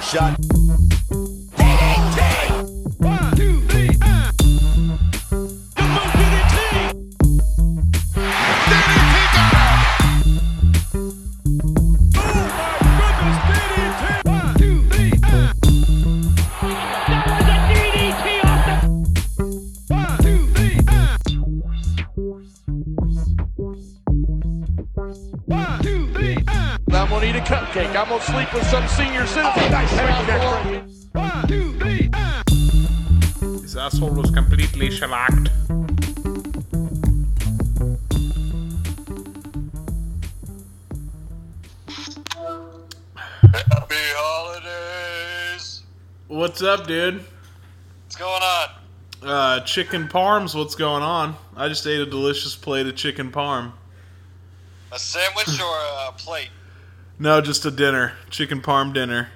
Shot. Cupcake. I'm gonna sleep with some senior citizen. nice. One, two, three. His asshole was completely shellacked. Happy holidays. What's up, dude? What's going on? Uh, chicken parms, what's going on? I just ate a delicious plate of chicken parm. A sandwich or a plate? No, just a dinner. Chicken parm dinner.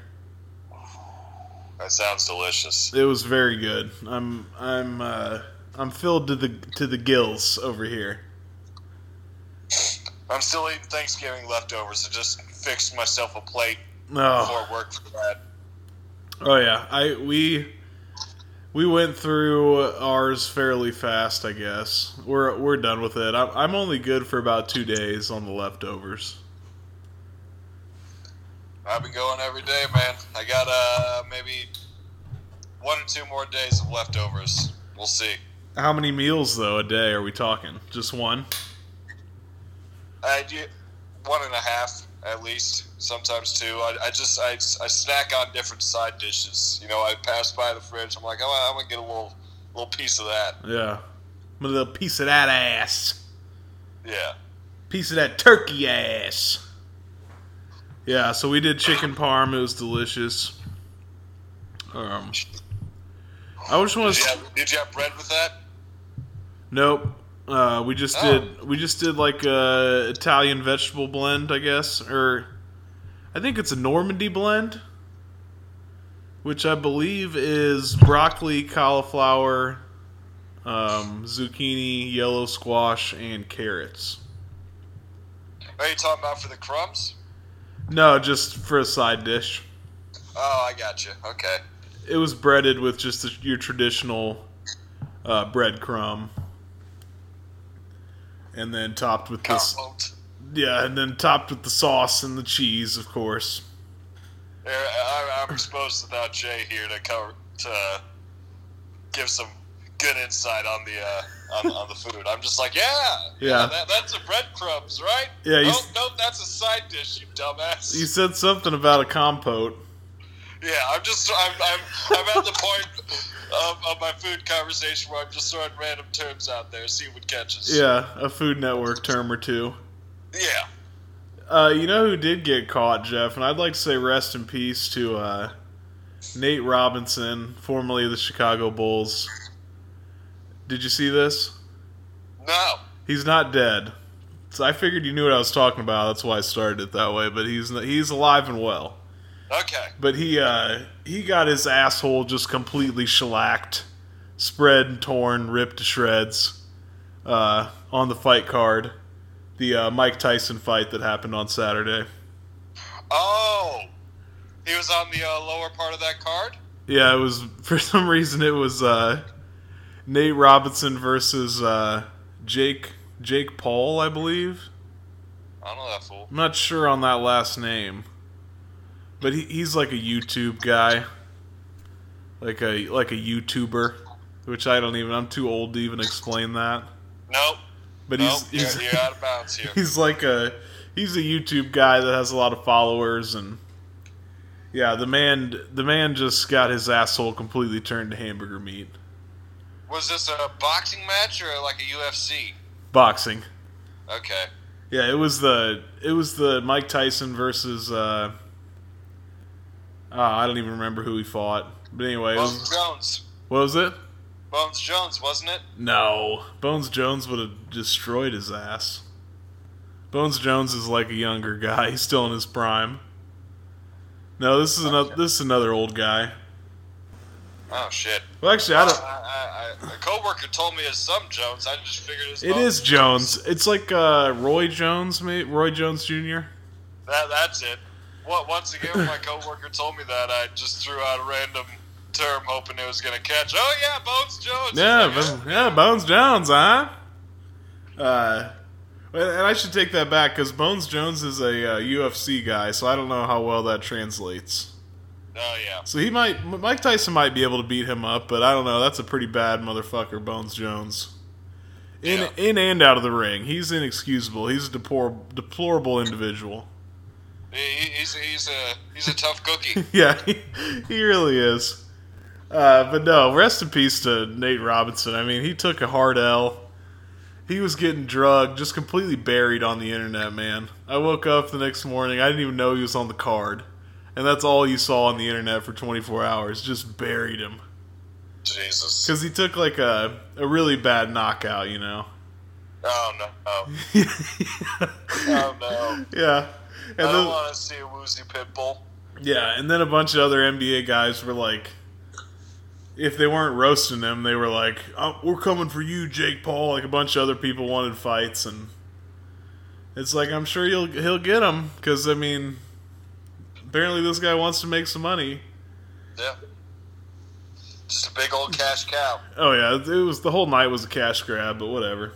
That sounds delicious. It was very good. I'm I'm uh I'm filled to the to the gills over here. I'm still eating Thanksgiving leftovers, I just fixed myself a plate Oh, before work for that. oh yeah. I we we went through ours fairly fast, I guess. We're we're done with it. I'm I'm only good for about 2 days on the leftovers. I've been going every day, man. I got uh maybe one or two more days of leftovers. We'll see. How many meals though a day are we talking? Just one? I do one and a half at least, sometimes two. I, I just I, I snack on different side dishes. You know, I pass by the fridge. I'm like, oh, I'm gonna get a little little piece of that. Yeah. A little piece of that ass. Yeah. Piece of that turkey ass. Yeah, so we did chicken parm. It was delicious. Um, I just want Did you to. have, did you have bread with that? Nope. Uh, we just Oh. did. We just did like a Italian vegetable blend, I guess, or I think it's a Normandy blend, which I believe is broccoli, cauliflower, um, zucchini, yellow squash, and carrots. Are you talking about for the crumbs? No, just for a side dish. Oh, I got you. Okay. It was breaded with just the, your traditional uh, bread crumb, and then topped with this. Yeah, and then topped with the sauce and the cheese, of course. I, I'm supposed to now Jay here to cover to give some good insight on the uh, on, on the food. I'm just like, yeah, Yeah. that, that's a breadcrumbs, right? Yeah, you Nope, nope, that's a side dish, you dumbass. You said something about a compote. yeah, I'm just I'm I'm, I'm at the point of, of my food conversation where I'm just throwing random terms out there, see what catches. Yeah, a Food Network term or two. Yeah. Uh, you know who did get caught, Jeff? And I'd like to say rest in peace to uh, Nate Robinson, formerly of the Chicago Bulls. Did you see this? No. He's not dead. So I figured you knew what I was talking about. That's why I started it that way. But he's he's alive and well. Okay. But he uh, he got his asshole just completely shellacked, spread and torn, ripped to shreds uh, on the fight card. The uh, Mike Tyson fight that happened on Saturday. Oh, he was on the uh, lower part of that card. Yeah, it was for some reason it was uh, Nate Robinson versus uh, Jake Jake Paul, I believe. I don't know that fool. I'm not sure on that last name, but he, he's like a YouTube guy, like a like a YouTuber, which I don't even. I'm too old to even explain that. Nope. But Nope. he's he's, you're, out of bounds here. he's like a he's a YouTube guy that has a lot of followers and yeah, the man the man just got his asshole completely turned to hamburger meat. Was this a boxing match or like a UFC? Boxing. Okay. Yeah, it was the it was the Mike Tyson versus uh oh, I don't even remember who he fought. But anyway, Bones was, Jones. what was it? Bones Jones, wasn't it? No. Bones Jones would have destroyed his ass. Bones Jones is like a younger guy. He's still in his prime. No, this is another this is another old guy. Oh shit. Well, actually, I I, don't. I, I, a coworker told me it's some Jones. I just figured it's It is Jones. It's like uh, Roy Jones, mate. Roy Jones Jr. That that's it. What once again, when my coworker told me that, I just threw out a random term, hoping it was gonna catch. Oh yeah, Bones Jones. Yeah, like, Bo- yeah, Bones Jones, huh? Uh, and I should take that back because Bones Jones is a uh, UFC guy, so I don't know how well that translates. Oh yeah. So he might, Mike Tyson might be able to beat him up, but I don't know. That's a pretty bad motherfucker, Bones Jones. In Yeah. in and out of the ring, he's inexcusable. He's a deplor- deplorable individual. He, he's he's a he's a tough cookie. yeah, he, he really is. Uh, but no, rest in peace to Nate Robinson. I mean, he took a hard L. He was getting drugged, just completely buried on the internet, man. I woke up the next morning, I didn't even know he was on the card. And that's all you saw on the internet for 24 hours. Just buried him. Jesus. Because he took like a, a really bad knockout, you know? Oh no. Oh, oh no. yeah. And I don't want to see a woozy pit bull. Yeah, and then a bunch of other NBA guys were like, if they weren't roasting him, they were like, oh, "We're coming for you, Jake Paul." Like a bunch of other people wanted fights, and it's like I'm sure he'll he'll get them because I mean, apparently this guy wants to make some money. Yeah. Just a big old cash cow. Oh yeah, it was the whole night was a cash grab, but whatever.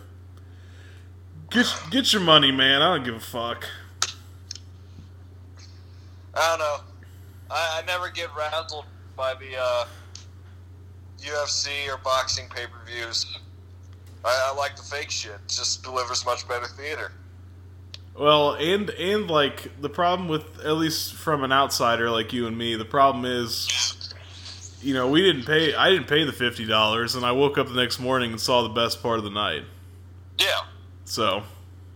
Get get your money, man. I don't give a fuck. I don't know. I, I never get razzled by the uh, UFC or boxing pay per views. I, I like the fake shit. It just delivers much better theater. Well, and and like the problem with at least from an outsider like you and me, the problem is, you know, we didn't pay. I didn't pay the fifty dollars, and I woke up the next morning and saw the best part of the night. Yeah. So,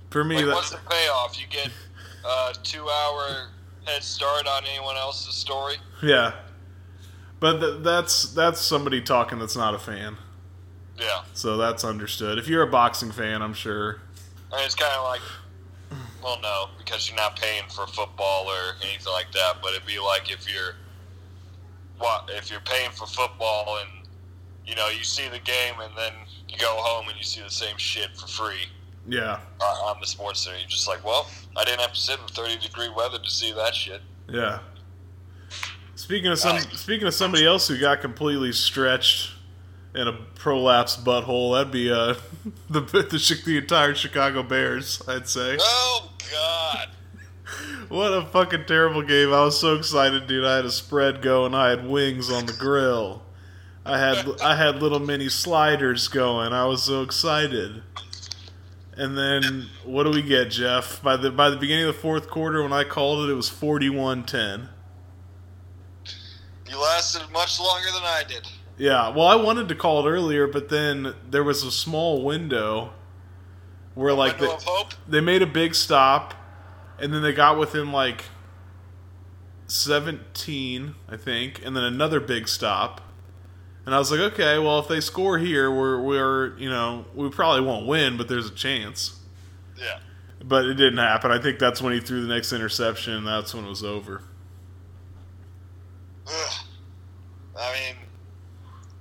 for me, Like, that what's the payoff? You get uh, a two hour head start on anyone else's story. yeah. But th- that's that's somebody talking that's not a fan. Yeah. So that's understood. If you're a boxing fan, I'm sure. I mean, it's kind of like, well, no, because you're not paying for football or anything like that. But it'd be like if you're, what if you're paying for football and you know you see the game and then you go home and you see the same shit for free Yeah. uh, on the sports center. You're just like, well, I didn't have to sit in 30 degree weather to see that shit. Yeah. Speaking of some, speaking of somebody else who got completely stretched in a prolapsed butthole, that'd be uh the the, the entire Chicago Bears. I'd say. Oh God! What a fucking terrible game! I was so excited, dude. I had a spread going. I had wings on the grill. I had I had little mini sliders going. I was so excited. And then what do we get, Jeff? By the by the beginning of the fourth quarter, when I called it, it was 41-10. You lasted much longer than I did. Yeah, well, I wanted to call it earlier, but then there was a small window where, like, Window they, they made a big stop, and then they got within like seventeen, I think, and then another big stop. And I was like, okay, well, if they score here, we're we're you know we probably won't win, but there's a chance. Yeah. But it didn't happen. I think that's when he threw the next interception, that's when it was over. Ugh. I mean,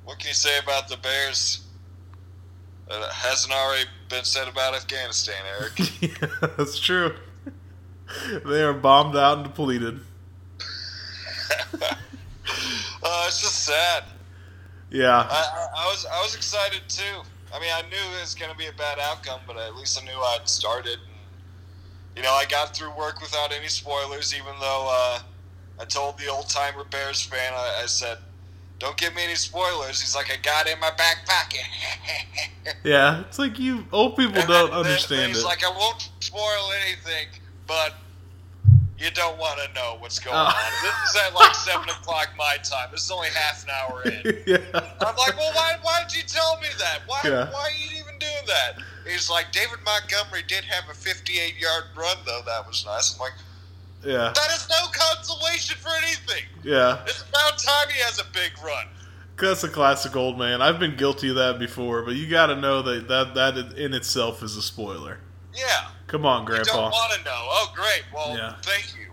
what can you say about the Bears that hasn't already been said about Afghanistan, Eric? yeah, that's true. They are bombed out and depleted. uh, it's just sad. Yeah. I, I, I was I was excited too. I mean, I knew it was going to be a bad outcome, but at least I knew I'd started. And, you know, I got through work without any spoilers, even though uh, I told the old timer Bears fan, I, I said, "Don't give me any spoilers." He's like, "I got it in my back pocket." Yeah, it's like you old people And don't then- then understand He's it. like, "I won't spoil anything, but." You don't want to know what's going Oh. on. This is at like seven o'clock my time. This is only half an hour in. yeah. I'm like, well, why, why did you tell me that? Why, Yeah. why are you even doing that? He's like, David Montgomery did have a 58 yard run, though. That was nice. I'm like, Yeah. that is no consolation for anything. Yeah. It's about time he has a big run. That's a classic old man. I've been guilty of that before, but you got to know that, that that in itself is a spoiler. Yeah. Come on, You Grandpa. don't want to know. Oh, great. Well, Yeah. thank you.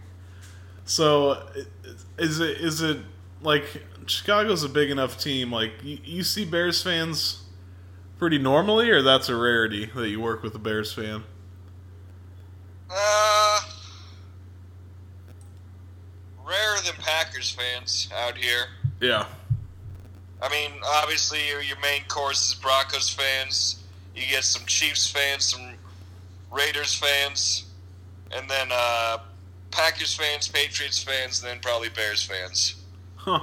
So, is it is it like Chicago's a big enough team? Like you, you see Bears fans pretty normally, or that's a rarity that you work with a Bears fan? Uh, rarer than Packers fans out here. Yeah. I mean, obviously, your, your main course is Broncos fans. You get some Chiefs fans, some Raiders fans, and then uh, Packers fans, Patriots fans, and then probably Bears fans. Huh.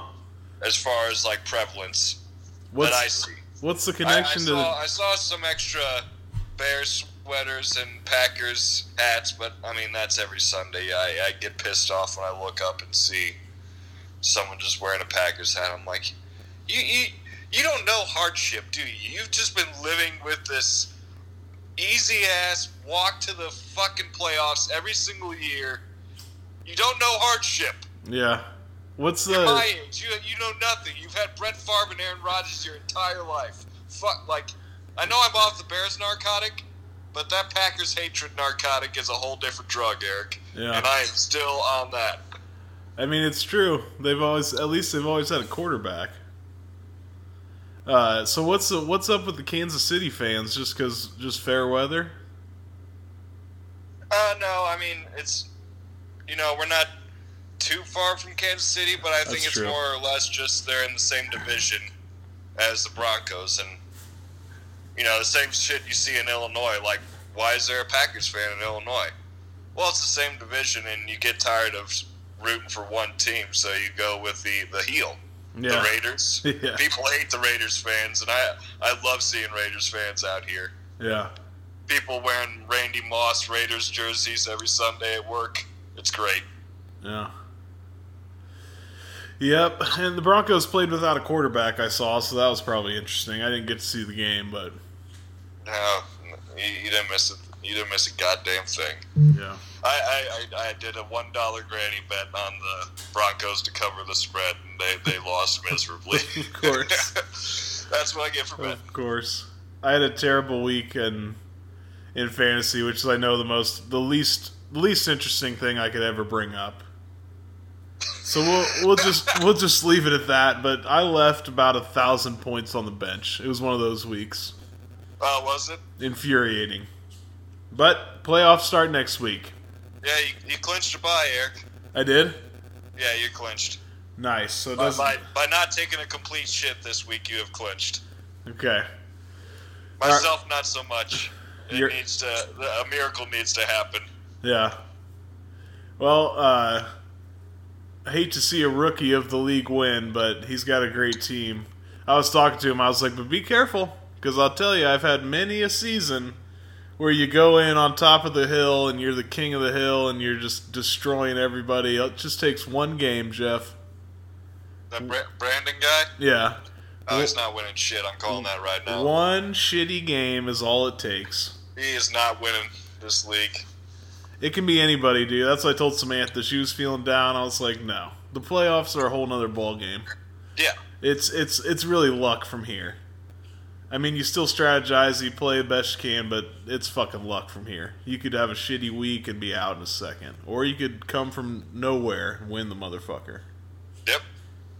As far as like prevalence What's that I see, what's the I, I connection saw to? I saw some extra Bears sweaters and Packers hats, but I mean that's every Sunday. I, I get pissed off when I look up and see someone just wearing a Packers hat. I'm like, you you you don't know hardship, do you? You've just been living with this easy ass walk to the fucking playoffs every single year. You don't know hardship. Yeah. What's the? You're my age. You, you know nothing. You've had Brett Favre and Aaron Rodgers your entire life. Fuck, like, I know I'm off the Bears narcotic, but that Packers hatred narcotic is a whole different drug, Eric. Yeah. And I am still on that. I mean, it's true. They've always, at least, they've always had a quarterback. Uh, so what's the, what's up with the Kansas City fans? Just because, just fair weather? Uh, no, I mean, it's, you know, we're not too far from Kansas City, but I think That's it's true. more or less just they're in the same division as the Broncos. And, you know, the same shit you see in Illinois. Like, why is there a Packers fan in Illinois? Well, it's the same division, and you get tired of rooting for one team, so you go with the, the heel. Yeah. The Raiders. Yeah. People hate the Raiders fans, and I I love seeing Raiders fans out here Yeah. people wearing Randy Moss Raiders jerseys every Sunday at work. It's great. Yeah. Yep, and the Broncos played without a quarterback. I saw, so that was probably interesting. I didn't get to see the game, but No, you, you didn't miss it. You didn't miss a goddamn thing. yeah, I, I, I, I did a one dollar granny bet on the Broncos to cover the spread, and they, they lost miserably. Of course. That's what I get for betting. of course. I had a terrible week in in fantasy, which is I know the most, the least, least interesting thing I could ever bring up. So we'll we'll just we'll just leave it at that. But I left about a thousand points on the bench. It was one of those weeks. Oh, was it? Infuriating. But playoffs start next week. Yeah, you, you clinched a buy, Eric. I did. Yeah, you clinched. Nice. So By, by, by not taking a complete shit this week, you have clinched. okay. Myself, not so much. It You're- needs to. A miracle needs to happen. Yeah. Well, uh, I hate to see a rookie of the league win, but he's got a great team. I was talking to him. I was like, "But be careful, because I'll tell you, I've had many a season where you go in on top of the hill and you're the king of the hill and you're just destroying everybody. It just takes one game, Jeff. That Bra- Brandon guy? Yeah, Oh, he's not winning shit. I'm calling that right now. one shitty game is all it takes. He is not winning this league. It can be anybody, dude. That's what I told Samantha. She was feeling down. I was like, no, the playoffs are a whole nother ball game. Yeah. It's it's it's really luck from here. I mean, you still strategize, you play the best you can, but it's fucking luck from here. You could have a shitty week and be out in a second, or you could come from nowhere and win the motherfucker. Yep.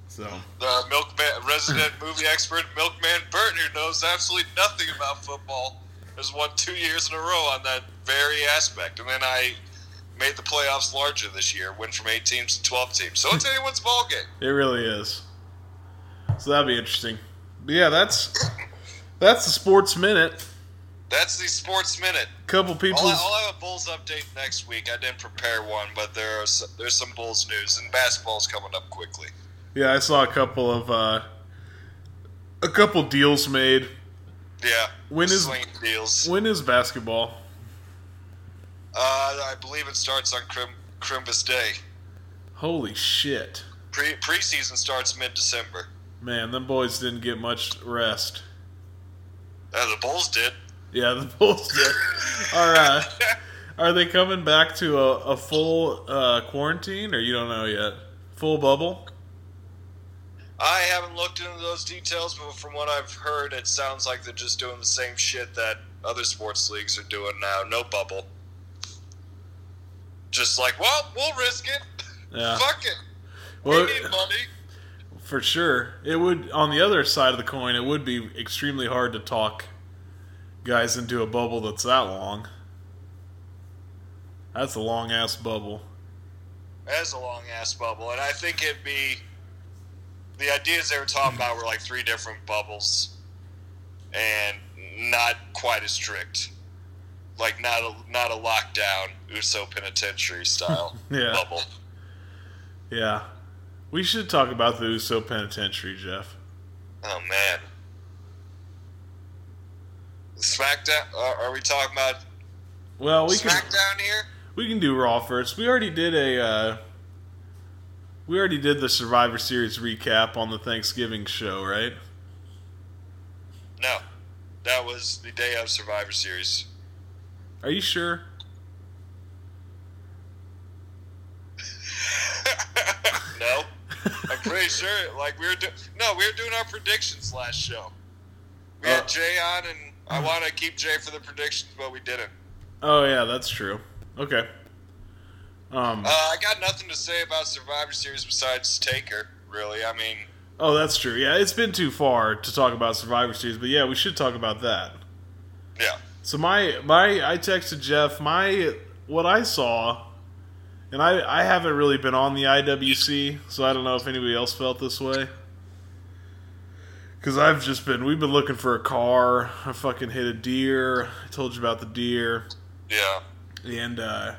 So The milkman, resident movie expert, Milkman Burton, who knows absolutely nothing about football, has won two years in a row on that very aspect. And then I made the playoffs larger this year, went from eight teams to twelve teams. So it's anyone's ball game. it really is. So that'd be interesting. But yeah, that's That's the sports minute. That's the sports minute. Couple people. I'll, I'll have a Bulls update next week. I didn't prepare one, but there are s- there's some Bulls news, and basketball's coming up quickly. Yeah, I saw a couple of uh, a couple deals made. Yeah. When is deals? When is basketball? Uh, I believe it starts on Crim- Crimbus Day. Holy shit. Pre preseason starts mid December. Man, them boys didn't get much rest. Uh, the Bulls did. Yeah, the Bulls did. Are uh, are they coming back to a, a full uh, quarantine, or you don't know yet? Full bubble? I haven't looked into those details, but from what I've heard, it sounds like they're just doing the same shit that other sports leagues are doing now. No bubble. Just like, well, we'll risk it. Yeah. Fuck it. Well, we need money. For sure. It would on the other side of the coin. It would be extremely hard to talk guys into a bubble that's that long. That's a long ass bubble. That is a long ass bubble, and I think it'd be the ideas they were talking about were like three different bubbles, and not quite as strict. Like not a not a lockdown USO penitentiary style Yeah. bubble. Yeah, we should talk about the USO Penitentiary, Jeff. Oh man. SmackDown? Uh, are we talking about Well, we can SmackDown here? we can do Raw first. We already did a uh, we already did the Survivor Series recap on the Thanksgiving show, right? No, that was the day of Survivor Series. Are you sure? no, I'm pretty sure. Like we were doing. No, we were doing our predictions last show. We Uh. had Jay on, and I want to keep Jay for the predictions, but we didn't. Oh yeah, that's true. Okay. Um. Uh, I got nothing to say about Survivor Series besides Taker. Really, I mean, Oh, that's true. Yeah, it's been too far to talk about Survivor Series, but yeah, we should talk about that. yeah. So my my I texted Jeff my what I saw, and I I haven't really been on the IWC, so I don't know if anybody else felt this way. Cause I've just been we've been looking for a car. I fucking hit a deer. I told you about the deer, Yeah. and uh,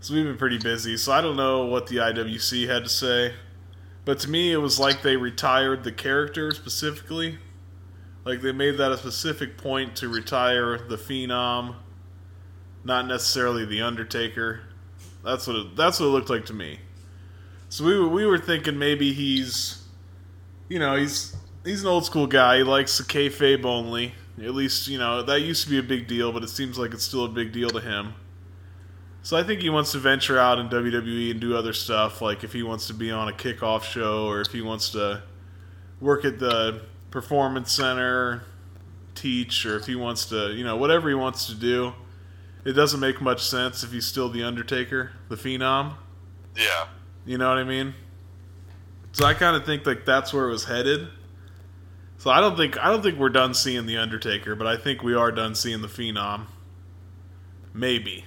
so we've been pretty busy. So I don't know what the IWC had to say, but to me it was like they retired the character specifically. Like they made that a specific point to retire the Phenom, not necessarily the Undertaker. That's what it, that's what it looked like to me. So we were, we were thinking maybe he's, you know, he's he's an old school guy. He likes the kayfabe only. At least you know that used to be a big deal, but it seems like it's still a big deal to him. So I think he wants to venture out in WWE and do other stuff, like if he wants to be on a kickoff show or if he wants to work at the performance center, teach, or if he wants to, you know, whatever he wants to do. It doesn't make much sense if he's still the Undertaker, the Phenom. Yeah. You know what I mean? So I kind of think like that's where it was headed. So I don't think I don't think we're done seeing the Undertaker, but I think we are done seeing the Phenom. Maybe,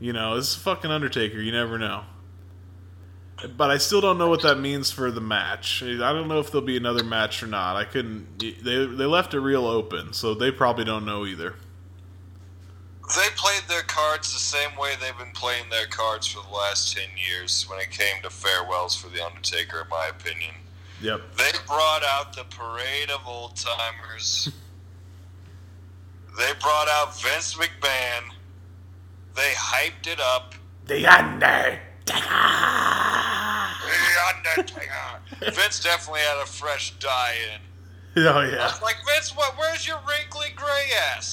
you know, it's fucking Undertaker. You never know. But I still don't know what that means for the match. I don't know if there'll be another match or not. I couldn't. They they left it real open, so they probably don't know either. They played their cards the same way they've been playing their cards for the last 10 years when it came to farewells for The Undertaker, in my opinion. Yep. They brought out the parade of old timers. they brought out Vince McMahon. They hyped it up. The Undertaker. The Undertaker. Vince definitely had a fresh dye in. Oh I yeah. was like, Vince, what? Where's your wrinkly gray ass?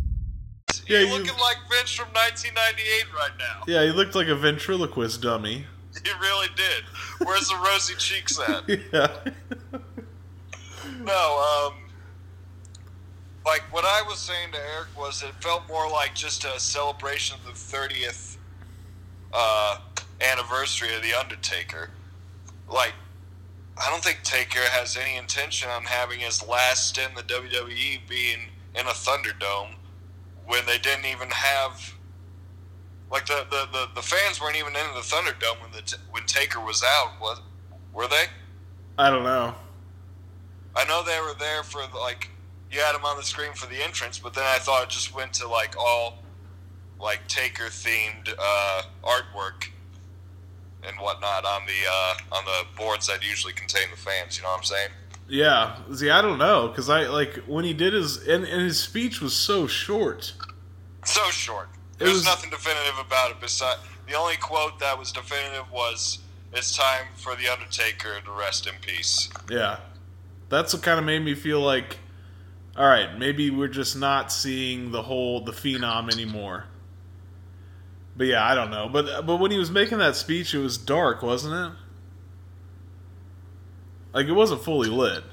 Yeah, You're you- looking like Vince from 1998 right now. Yeah, he looked like a ventriloquist dummy. He really did. Where's the rosy cheeks at? Yeah. No, um, like what I was saying to Eric was it felt more like just a celebration of the 30th uh, anniversary of the Undertaker. Like, I don't think Taker has any intention on having his last stint in the WWE being in a Thunderdome when they didn't even have. Like the, the, the, the fans weren't even in the Thunderdome when the when Taker was out, was were they? I don't know. I know they were there for the, like you had them on the screen for the entrance, but then I thought it just went to like all like Taker themed uh, artwork and whatnot on the uh, on the boards that usually contain the fans. You know what I'm saying? Yeah, see, I don't know because I like when he did his and, and his speech was so short. So short. It There's was- nothing definitive about it. Besides, the only quote that was definitive was, "It's time for the Undertaker to rest in peace." Yeah, that's what kind of made me feel like, all right, maybe we're just not seeing the whole the phenom anymore. But yeah, I don't know. But but when he was making that speech, it was dark, wasn't it? Like it wasn't fully lit.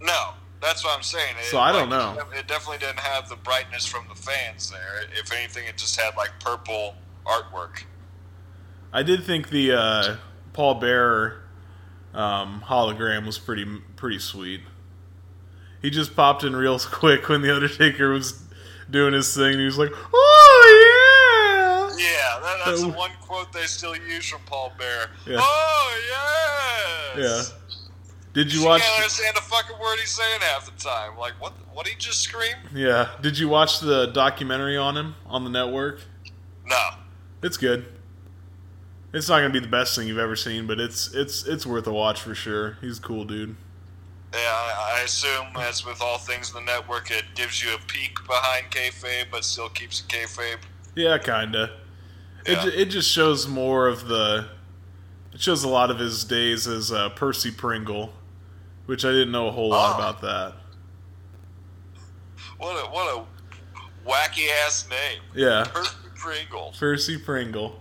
No, that's what I'm saying. It, So I don't like, know. It definitely didn't have the brightness from the fans there. If anything, it just had like purple artwork. I did think the uh, Paul Bearer um, hologram was pretty pretty sweet. He just popped in real quick when the Undertaker was doing his thing. He was like, "Oh Yeah, that, that's the one quote they still use from Paul Bear. Yeah. Oh yeah, yes. yeah." Did you You watch? can't understand a fucking word he's saying half the time. Like what? What did he just scream? Yeah, did you watch the documentary on him on the network? No. It's good. It's not gonna be the best thing you've ever seen, but it's it's it's worth a watch for sure. He's a cool dude. Yeah, I, I assume as with all things in the network, it gives you a peek behind kayfabe, but still keeps it kayfabe. Yeah, kinda. It Yeah. ju- it just shows more of the. It shows a lot of his days as uh, Percy Pringle, which I didn't know a whole lot Oh. about that. What a what a wacky ass name. Yeah, Percy Pringle. Percy Pringle.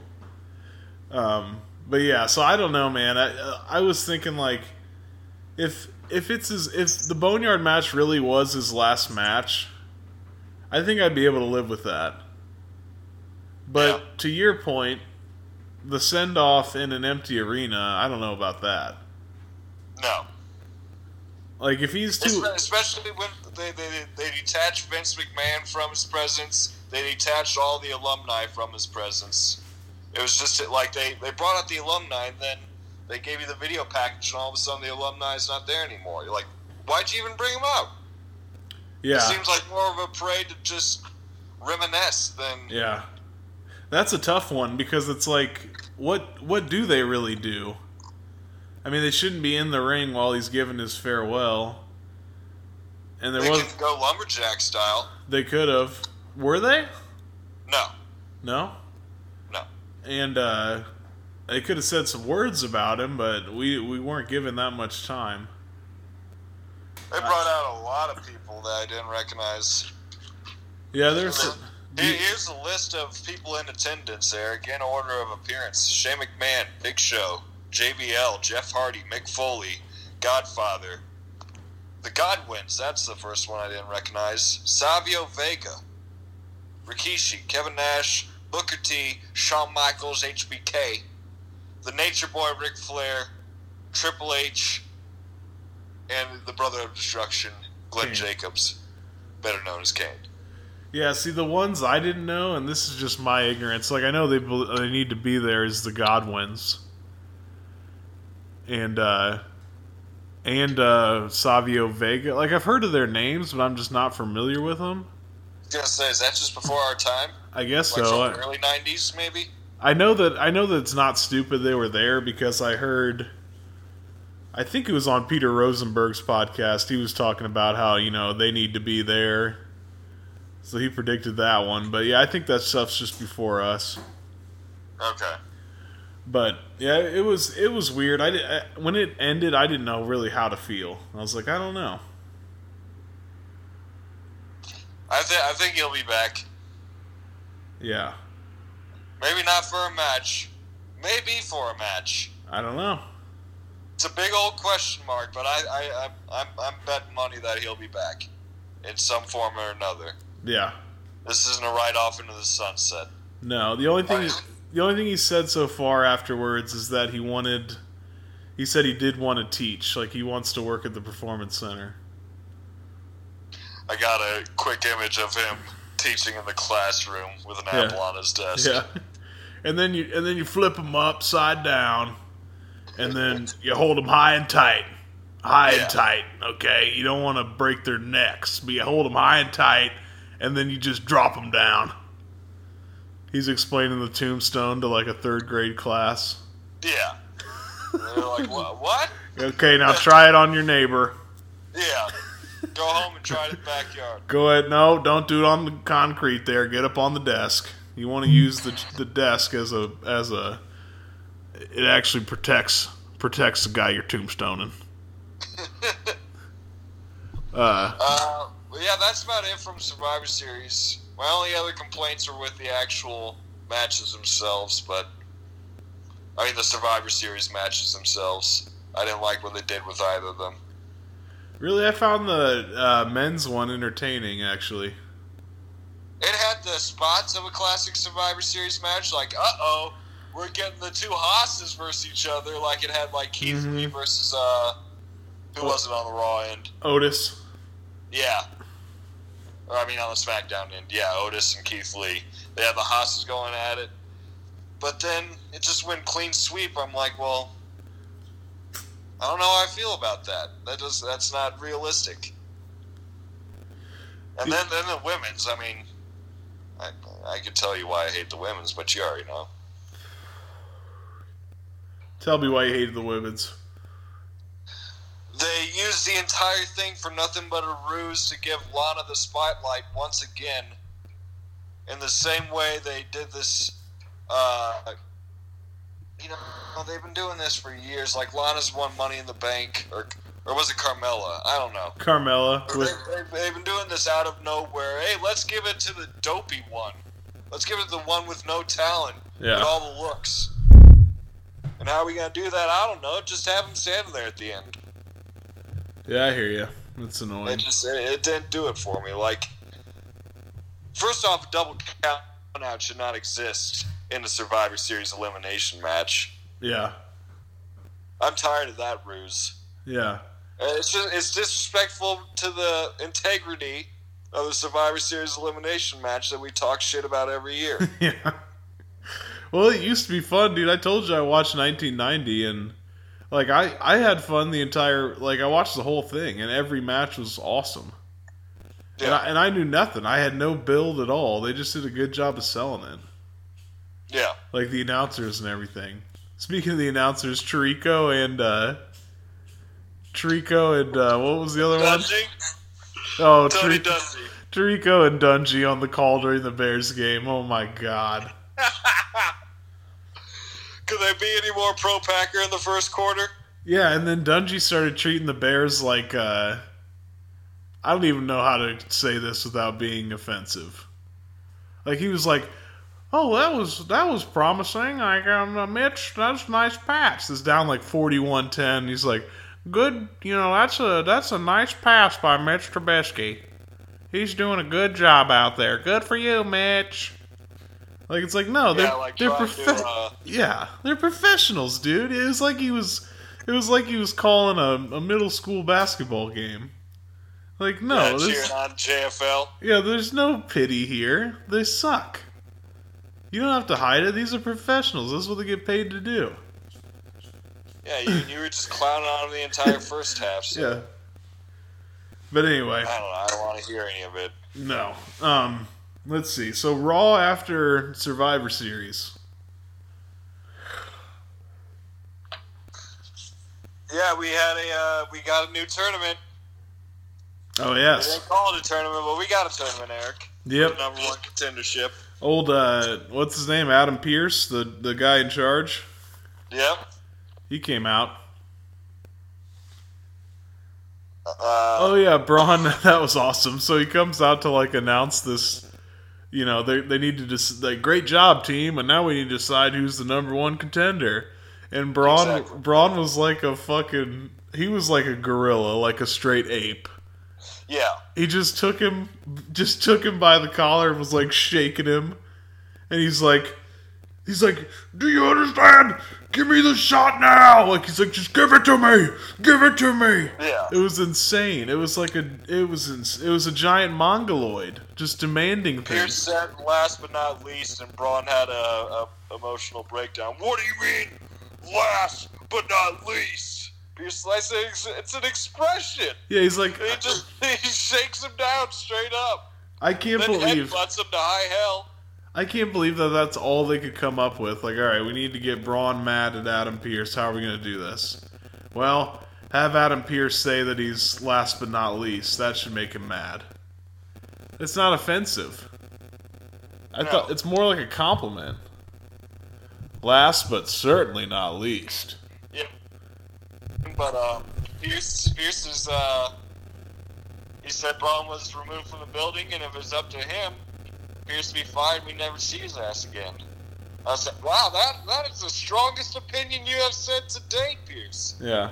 Um, but yeah, so I don't know, man. I uh, I was thinking like, if if it's his if the Boneyard match really was his last match, I think I'd be able to live with that. But Yeah. to your point, the send off in an empty arena, I don't know about that. No. Like if he's too Especially when they, they, they detach Vince McMahon from his presence, they detached all the alumni from his presence. It was just like they, they brought out the alumni, and then they gave you the video package, and all of a sudden the alumni is not there anymore. You're like, why'd you even bring them out? It yeah seems like more of a parade to just reminisce than. yeah. That's a tough one because it's like what what do they really do? I mean, they shouldn't be in the ring while he's giving his farewell. And there They was go lumberjack style. they could have were they? No, No. no. And uh they could have said some words about him, but we we weren't given that much time. They brought out a lot of people that I didn't recognize. Yeah, there's Here- Here's a list of people in attendance, Eric, in order of appearance. Shane McMahon, Big Show, JBL, Jeff Hardy, Mick Foley, Godfather. The Godwins, that's the first one I didn't recognize. Savio Vega, Rikishi, Kevin Nash, Booker T, Shawn Michaels, HBK, the Nature Boy, Ric Flair, Triple H, and the Brother of Destruction, Glenn Kane. Jacobs, better known as Kane. Yeah, see the ones I didn't know, and this is just my ignorance. Like I know they they need to be there is the Godwins, and uh, and uh, Savio Vega. Like I've heard of their names, but I'm just not familiar with them. I was gonna say, is that just before our time? I guess Like so. early '90s, maybe. I know that I know that it's not stupid they were there because I heard. I think it was on Peter Rosenberg's podcast. He was talking about how you know they need to be there, so he predicted that one. But yeah, I think that stuff's just before us. Okay. But yeah, it was it was weird. I, I when it ended, I didn't know really how to feel. I was like, I don't know. I think I think he'll be back. Yeah, Maybe not for a match. Maybe for a match. I don't know. It's a big old question mark, but I I I'm I'm, I'm betting money that he'll be back. in some form or another. Yeah. This isn't a ride off into the sunset. No, the only thing. The only thing he said so far afterwards is that he wanted he said he did want to teach, like he wants to work at the performance center. I got a quick image of him teaching in the classroom with an Yeah. apple on his desk. Yeah. And then you and then you flip them upside down and then you hold them high and tight. High Yeah. and tight, okay? You don't want to break their necks, but you hold them high and tight and then you just drop them down. He's explaining the tombstone to like a third grade class. Yeah. And they're like, what? what? Okay, now try it on your neighbor. Yeah. Go home and try it in the backyard. Go ahead. No, don't do it on the concrete. There, get up on the desk. You want to use the the desk as a as a. It actually protects protects the guy you're tombstoning. Uh, Uh, yeah, that's about it from Survivor Series. My only other complaints are with the actual matches themselves, but I mean the Survivor Series matches themselves. I didn't like what they did with either of them. really, I found the uh, men's one entertaining. Actually, It had the spots of a classic Survivor Series match, like, uh oh, we're getting the two Haas's versus each other, like it had like Keith Lee versus uh, who wasn't on the Raw end? Otis. Yeah. Or I mean on the SmackDown end, yeah, Otis and Keith Lee. They have the Haas's going at it. But then it just went clean sweep. I'm like, well, I don't know how I feel about that. That does that's not realistic. And then then the women's, I mean I I could tell you why I hate the women's, but you already know. Tell me why you hated the women's. They used the entire thing for nothing but a ruse to give Lana the spotlight once again. In the same way they did this, uh, you know, they've been doing this for years. Like Lana's won Money in the Bank, or or was it Carmella? I don't know. Carmella They, with they, they've been doing this out of nowhere. Hey, let's give it to the dopey one. Let's give it to the one with no talent Yeah. and all the looks. And how are we gonna do that? I don't know. Just have him standing there at the end. Yeah, I hear you. It's It just it, it didn't do it for me. Like, first off, a double count out should not exist in a Survivor Series elimination match. Yeah, I'm tired of that ruse. yeah, It's just it's disrespectful to the integrity of the Survivor Series elimination match that we talk shit about every year. yeah. Well, it used to be fun, dude. I told you I watched 1990, and like I I had fun the entire like I watched the whole thing, and every match was awesome. And, Yeah. I, and I knew nothing. I had no build at all. They just did a good job of selling it, yeah. like the announcers and everything. Speaking of the announcers, Tirico and uh Tirico and uh, what was the other one? Dungy? Oh, Tony Tirico, Dungy. Tirico and Dungy on the call during the Bears game. Oh my god. Could they be any more pro Packer in the first quarter? Yeah, and then Dungy started treating the Bears like uh I don't even know how to say this without being offensive. Like he was like, "Oh, that was that was promising. Like um, uh, Mitch, that's a nice pass." It's down like 41-10. He's like, "Good, you know, that's a that's a nice pass by Mitch Trubisky. He's doing a good job out there. Good for you, Mitch." Like it's like, "No, they're Yeah, like they're profe- to, uh, yeah, they're professionals, dude. It was like he was, it was like he was calling a, a middle school basketball game. Like no, yeah, cheering on JFL. yeah, there's no pity here. They suck. You don't have to hide it. These are professionals. This is what they get paid to do. Yeah, you, you were just clowning on them the entire first half. So Yeah. But anyway, I don't know. I don't want to hear any of it. no. Um, let's see. So Raw after Survivor Series. Yeah, we had a uh, we got a new tournament. Oh They yes. didn't call it a tournament, but we got a tournament, Eric. Yep. Number one contendership. Old uh, what's his name? Adam Pearce, the the guy in charge. Yep. He came out. Uh, Oh yeah, Braun, that was awesome. So he comes out to like announce this. You know, they they need to just like great job team, and now we need to decide who's the number one contender. And Braun Exactly. Braun was like a fucking he was like a gorilla, like a straight ape. Yeah. He just took him, just took him by the collar and was like shaking him, and he's like, he's like, "Do you understand? Give me the shot now!" Like he's like, "Just give it to me, give it to me." Yeah. It was insane. It was like a, it was, ins- it was a giant mongoloid just demanding things. Pearce said last but not least, and Braun had a, a emotional breakdown. What do you mean, last but not least? Pearce, say it's, an expression. Yeah, he's like, He just he shakes him down straight up. I can't believe. Then believe, headbutts him to high hell. I can't believe that that's all they could come up with. Like, all right, we need to get Braun mad at Adam Pearce. How are we going to do this? Well, have Adam Pearce say that he's last but not least. That should make him mad. It's not offensive. I No. thought it's more like a compliment. Last but certainly not least. Yeah. But uh, Pearce, Pearce is uh, he said Braun was removed from the building, and if it was up to him, Pearce to be fired. We never see his ass again. I said, "Wow, that that is the strongest opinion you have said to date, Pearce." Yeah.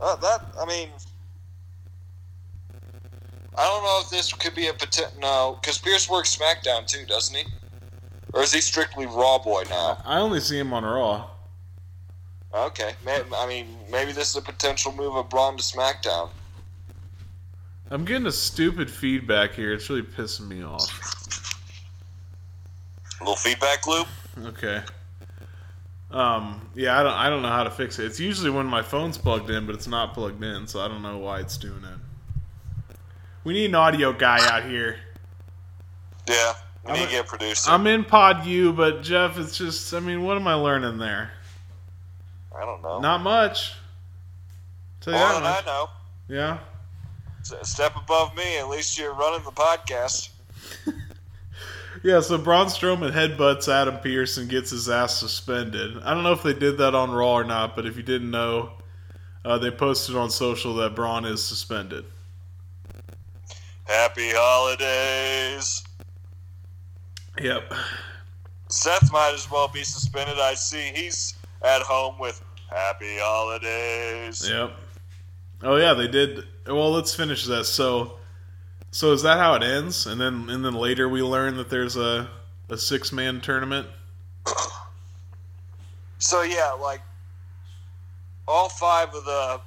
Uh, that I mean, I don't know if this could be a potential. No, because Pearce works SmackDown too, doesn't he? Or is he strictly Raw boy now? I only see him on Raw. Okay, I mean, maybe this is a potential move of Braun to SmackDown. I'm getting a stupid feedback here. It's really pissing me off. little feedback loop. Okay. Um, yeah, I don't, I don't know how to fix it. It's usually when my phone's plugged in, but it's not plugged in, so I don't know why it's doing it. We need an audio guy out here. Yeah, we I'm need a- to get a producer. I'm in Pod U, but Jeff, it's just, I mean, what am I learning there? I don't know. Not much. Tell you More that than I much. know. Yeah. A step above me. At least you're running the podcast. Yeah, so Braun Strowman headbutts Adam Pearce and gets his ass suspended. I don't know if they did that on Raw or not, but if you didn't know, uh, they posted on social that Braun is suspended. Happy holidays. Yep. Seth might as well be suspended. I see he's at home with happy holidays. Yep. Oh yeah, they did. Well, let's finish that. So, so is that how it ends? And then, and then later we learn that there's a a six man tournament. So yeah, like all five of the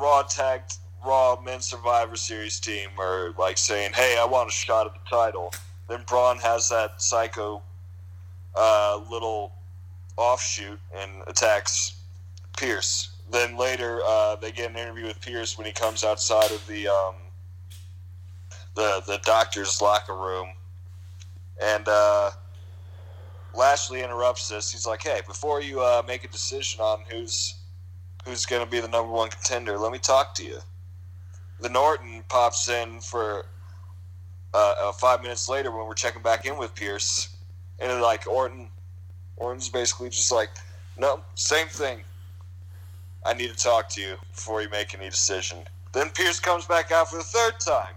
Raw tag Raw Men Survivor Series team are like saying, "Hey, I want a shot at the title." Then Braun has that psycho uh, little offshoot and attacks Pearce. Then later, uh, they get an interview with Pearce when he comes outside of the um, the the doctor's locker room, and uh, Lashley interrupts this. He's like, "Hey, before you uh, make a decision on who's who's going to be the number one contender, let me talk to you." Then Orton pops in for uh, uh, five minutes later when we're checking back in with Pearce, and like Orton, Orton's basically just like, "No, same thing. I need to talk to you before you make any decision." Then Pearce comes back out for the third time.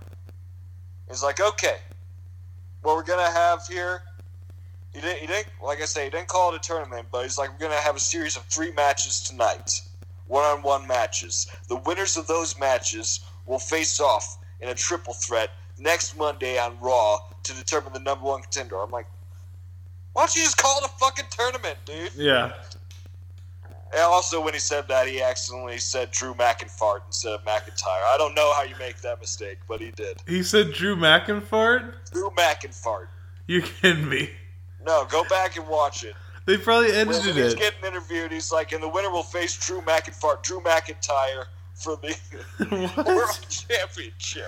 He's like, "Okay, what we're gonna have here he didn't, he didn't, like I say, he didn't call it a tournament, but he's like, we're to have a series of three matches tonight. One on one matches. The winners of those matches will face off in a triple threat next Monday on Raw to determine the number one contender. I'm like, why don't you just call it a fucking tournament, dude? Yeah. And also, when he said that, he accidentally said Drew McIntyre instead of McIntyre. I don't know how you make that mistake, but he did. He said Drew McIntyre. Drew McIntyre. You kidding me? No, go back and watch it. They probably edited he's it. getting interviewed, he's like, and the winner will face Drew McIntyre, Drew McIntyre for the World Championship.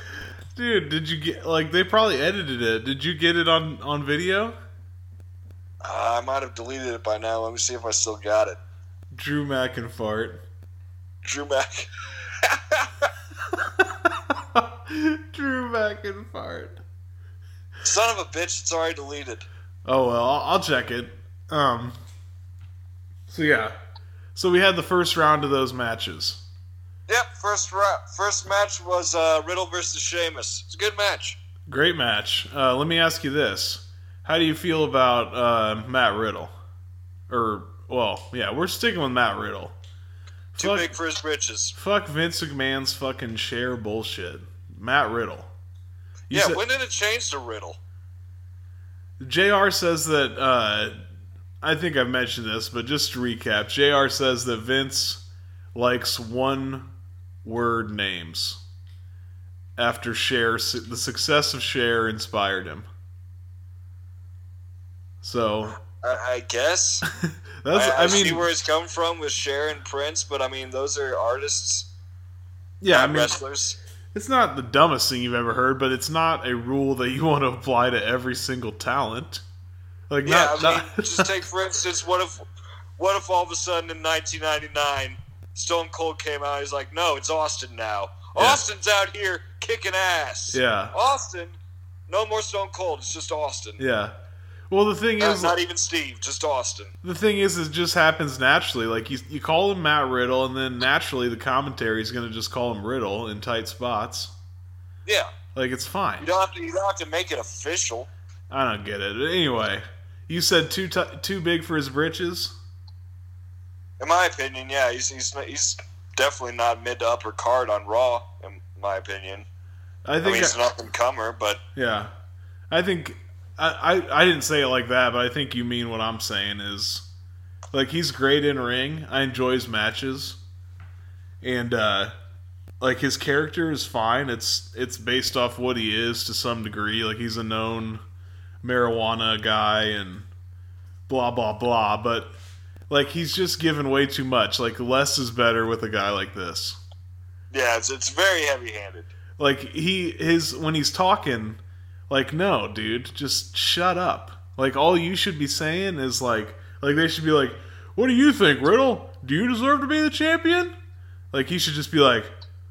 Dude, did you get like they probably edited it? Did you get it on on video? Uh, I might have deleted it by now. Let me see if I still got it. Drew McIntyre. Drew Mac. Drew McIntyre. Son of a bitch, it's already deleted. Oh well, I'll, I'll check it. Um. So yeah, so we had the first round of those matches. Yep, first ra- first match was uh, Riddle versus Sheamus. It's a good match. Great match. Uh, let me ask you this: How do you feel about uh, Matt Riddle? Or well, yeah, we're sticking with Matt Riddle. Too Fuck. big for his britches. Fuck Vince McMahon's fucking Cher bullshit. Matt Riddle. You Yeah, said- when did it change to Riddle? JR says that uh, I think I've mentioned this, but just to recap, JR says that Vince likes one word names after Cher the success of Cher inspired him. So I, I guess. that's I, I I, see mean where it's come from with Cher and Prince, but I mean those are artists, yeah, I mean wrestlers. it's not the dumbest thing you've ever heard, but it's not a rule that you want to apply to every single talent. Like Yeah, not, I mean, not just take for instance, what if, what if all of a sudden in 1999, Stone Cold came out? He's like, no, it's Austin now. Yeah. Austin's out here kicking ass. Yeah. Austin, no more Stone Cold. It's just Austin. yeah. Well, the thing Uh, is, not even Steve, just Austin. The thing is, it just happens naturally. Like you, you call him Matt Riddle, and then naturally the commentary is going to just call him Riddle in tight spots. Yeah, Like it's fine. you don't have to. You don't have to make it official. I don't get it. Anyway, you said too t- too big for his britches. In my opinion, yeah, he's he's he's definitely not mid to upper card on Raw. In my opinion, I I think. mean he's an up and comer, but yeah, I think I, I I didn't say it like that, but I think you mean what I'm saying is like he's great in ring. I enjoy his matches, and uh, like his character is fine. It's it's based off what he is to some degree. Like he's a known marijuana guy and blah blah blah. But like he's just given way too much. Like less is better with a guy like this. yeah, it's it's very heavy handed. Like he his when he's talking, like no, dude, just shut up. Like all you should be saying is like like they should be like, "What do you think, Riddle? Do you deserve to be the champion?" Like he should just be like,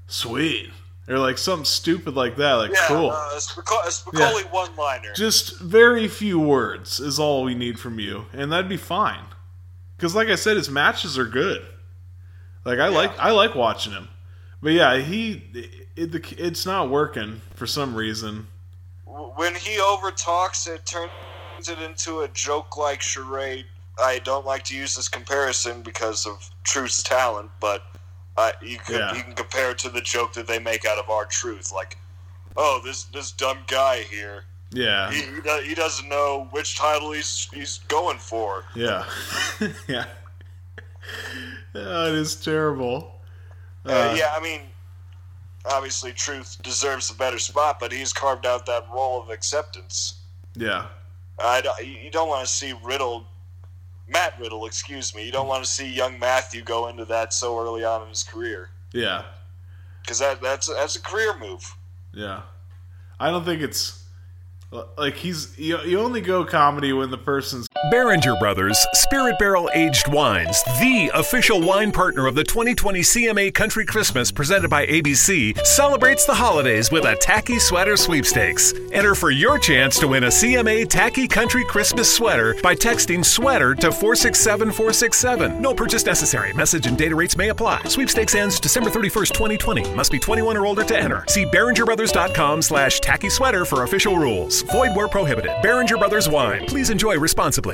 "Sweet." Or like something stupid like that, like Yeah, cool. uh, a, Spico- a Spicoli one liner. Just very few words is all we need from you, and that'd be fine. Because, like I said, his matches are good. Like I like I like watching him, but yeah, he it, the it's not working for some reason. When he overtalks, it turns it into a joke-like charade. I don't like to use this comparison because of Truth's talent, but uh, you can Yeah. you can compare it to the joke that they make out of R-Truth, like, "Oh, this this dumb guy here, Yeah, he he, he doesn't know which title he's he's going for." yeah, yeah. Yeah, it is terrible. Uh, yeah, I mean, obviously, Truth deserves a better spot, but he's carved out that role of acceptance. Yeah, I don't- you don't want to see Riddle, Matt Riddle, excuse me. You don't want to see young Matthew go into that so early on in his career yeah, because that that's that's a career move. yeah. I don't think it's like he's you, you only go comedy when the person's Beringer Brothers Spirit Barrel Aged Wines, the official wine partner of the 2020 CMA Country Christmas presented by ABC, celebrates the holidays with a tacky sweater sweepstakes. Enter for your chance to win a CMA Tacky Country Christmas sweater by texting sweater to 467467. No purchase necessary. Message and data rates may apply. Sweepstakes ends December 31st, 2020. Must be 21 or older to enter. See BeringerBrothers.com slash tacky sweater for official rules. Void where prohibited. Beringer Brothers Wine. Please enjoy responsibly.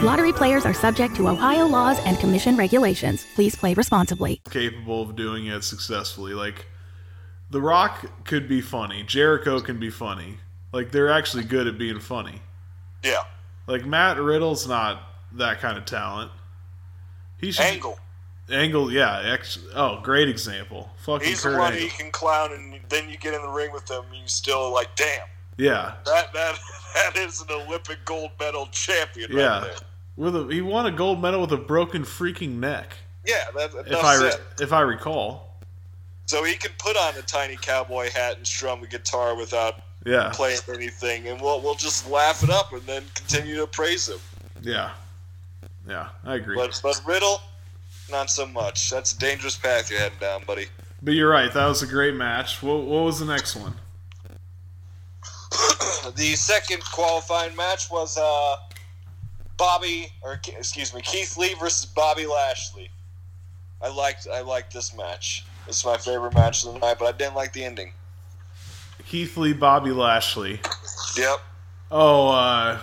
Lottery players are subject to Ohio laws and commission regulations. Please play responsibly. capable of doing it successfully. Like The Rock could be funny. Jericho can be funny. Like they're actually good at being funny. Yeah. Like Matt Riddle's not that kind of talent. He should Angle. Angle, yeah. Ex- oh, great example. Fucking He's the Kurt one Angle. he can clown, and then you get in the ring with him, and you still like, damn, Yeah, that that that is an Olympic gold medal champion right yeah. there. With a, he won a gold medal with a broken freaking neck. Yeah, that, If I said. if I recall. So he can put on a tiny cowboy hat and strum a guitar without Yeah. playing anything, and we'll we'll just laugh it up and then continue to praise him. Yeah. Yeah, I agree. But but Riddle, not so much. That's a dangerous path you're heading down, buddy. But you're right. That was a great match. What, what was the next one? the second qualifying match was uh, Bobby, or excuse me, Keith Lee versus Bobby Lashley. I liked I liked this match. It's my favorite match of the night, but I didn't like the ending. Keith Lee, Bobby Lashley. Yep. Oh, uh,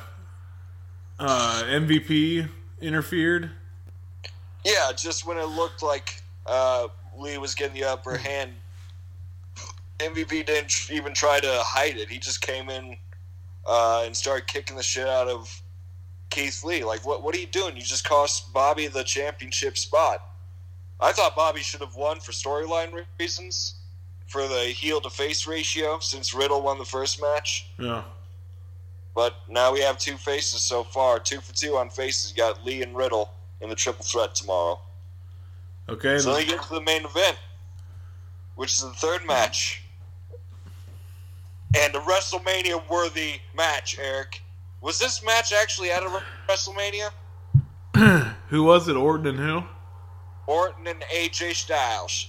uh, MVP interfered. Yeah, just when it looked like uh, Lee was getting the upper hand, MVP didn't even try to hide it. He just came in uh, and started kicking the shit out of Keith Lee. Like, what? What are you doing? You just cost Bobby the championship spot. I thought Bobby should have won for storyline reasons, for the heel to face ratio, since Riddle won the first match. Yeah. But now we have two faces so far, two for two on faces. You got Lee and Riddle in the triple threat tomorrow. Okay. So then- get to the main event, which is the third match. And a WrestleMania worthy match, Eric. Was this match actually at a WrestleMania? who was it? Orton and who? Orton and AJ Styles.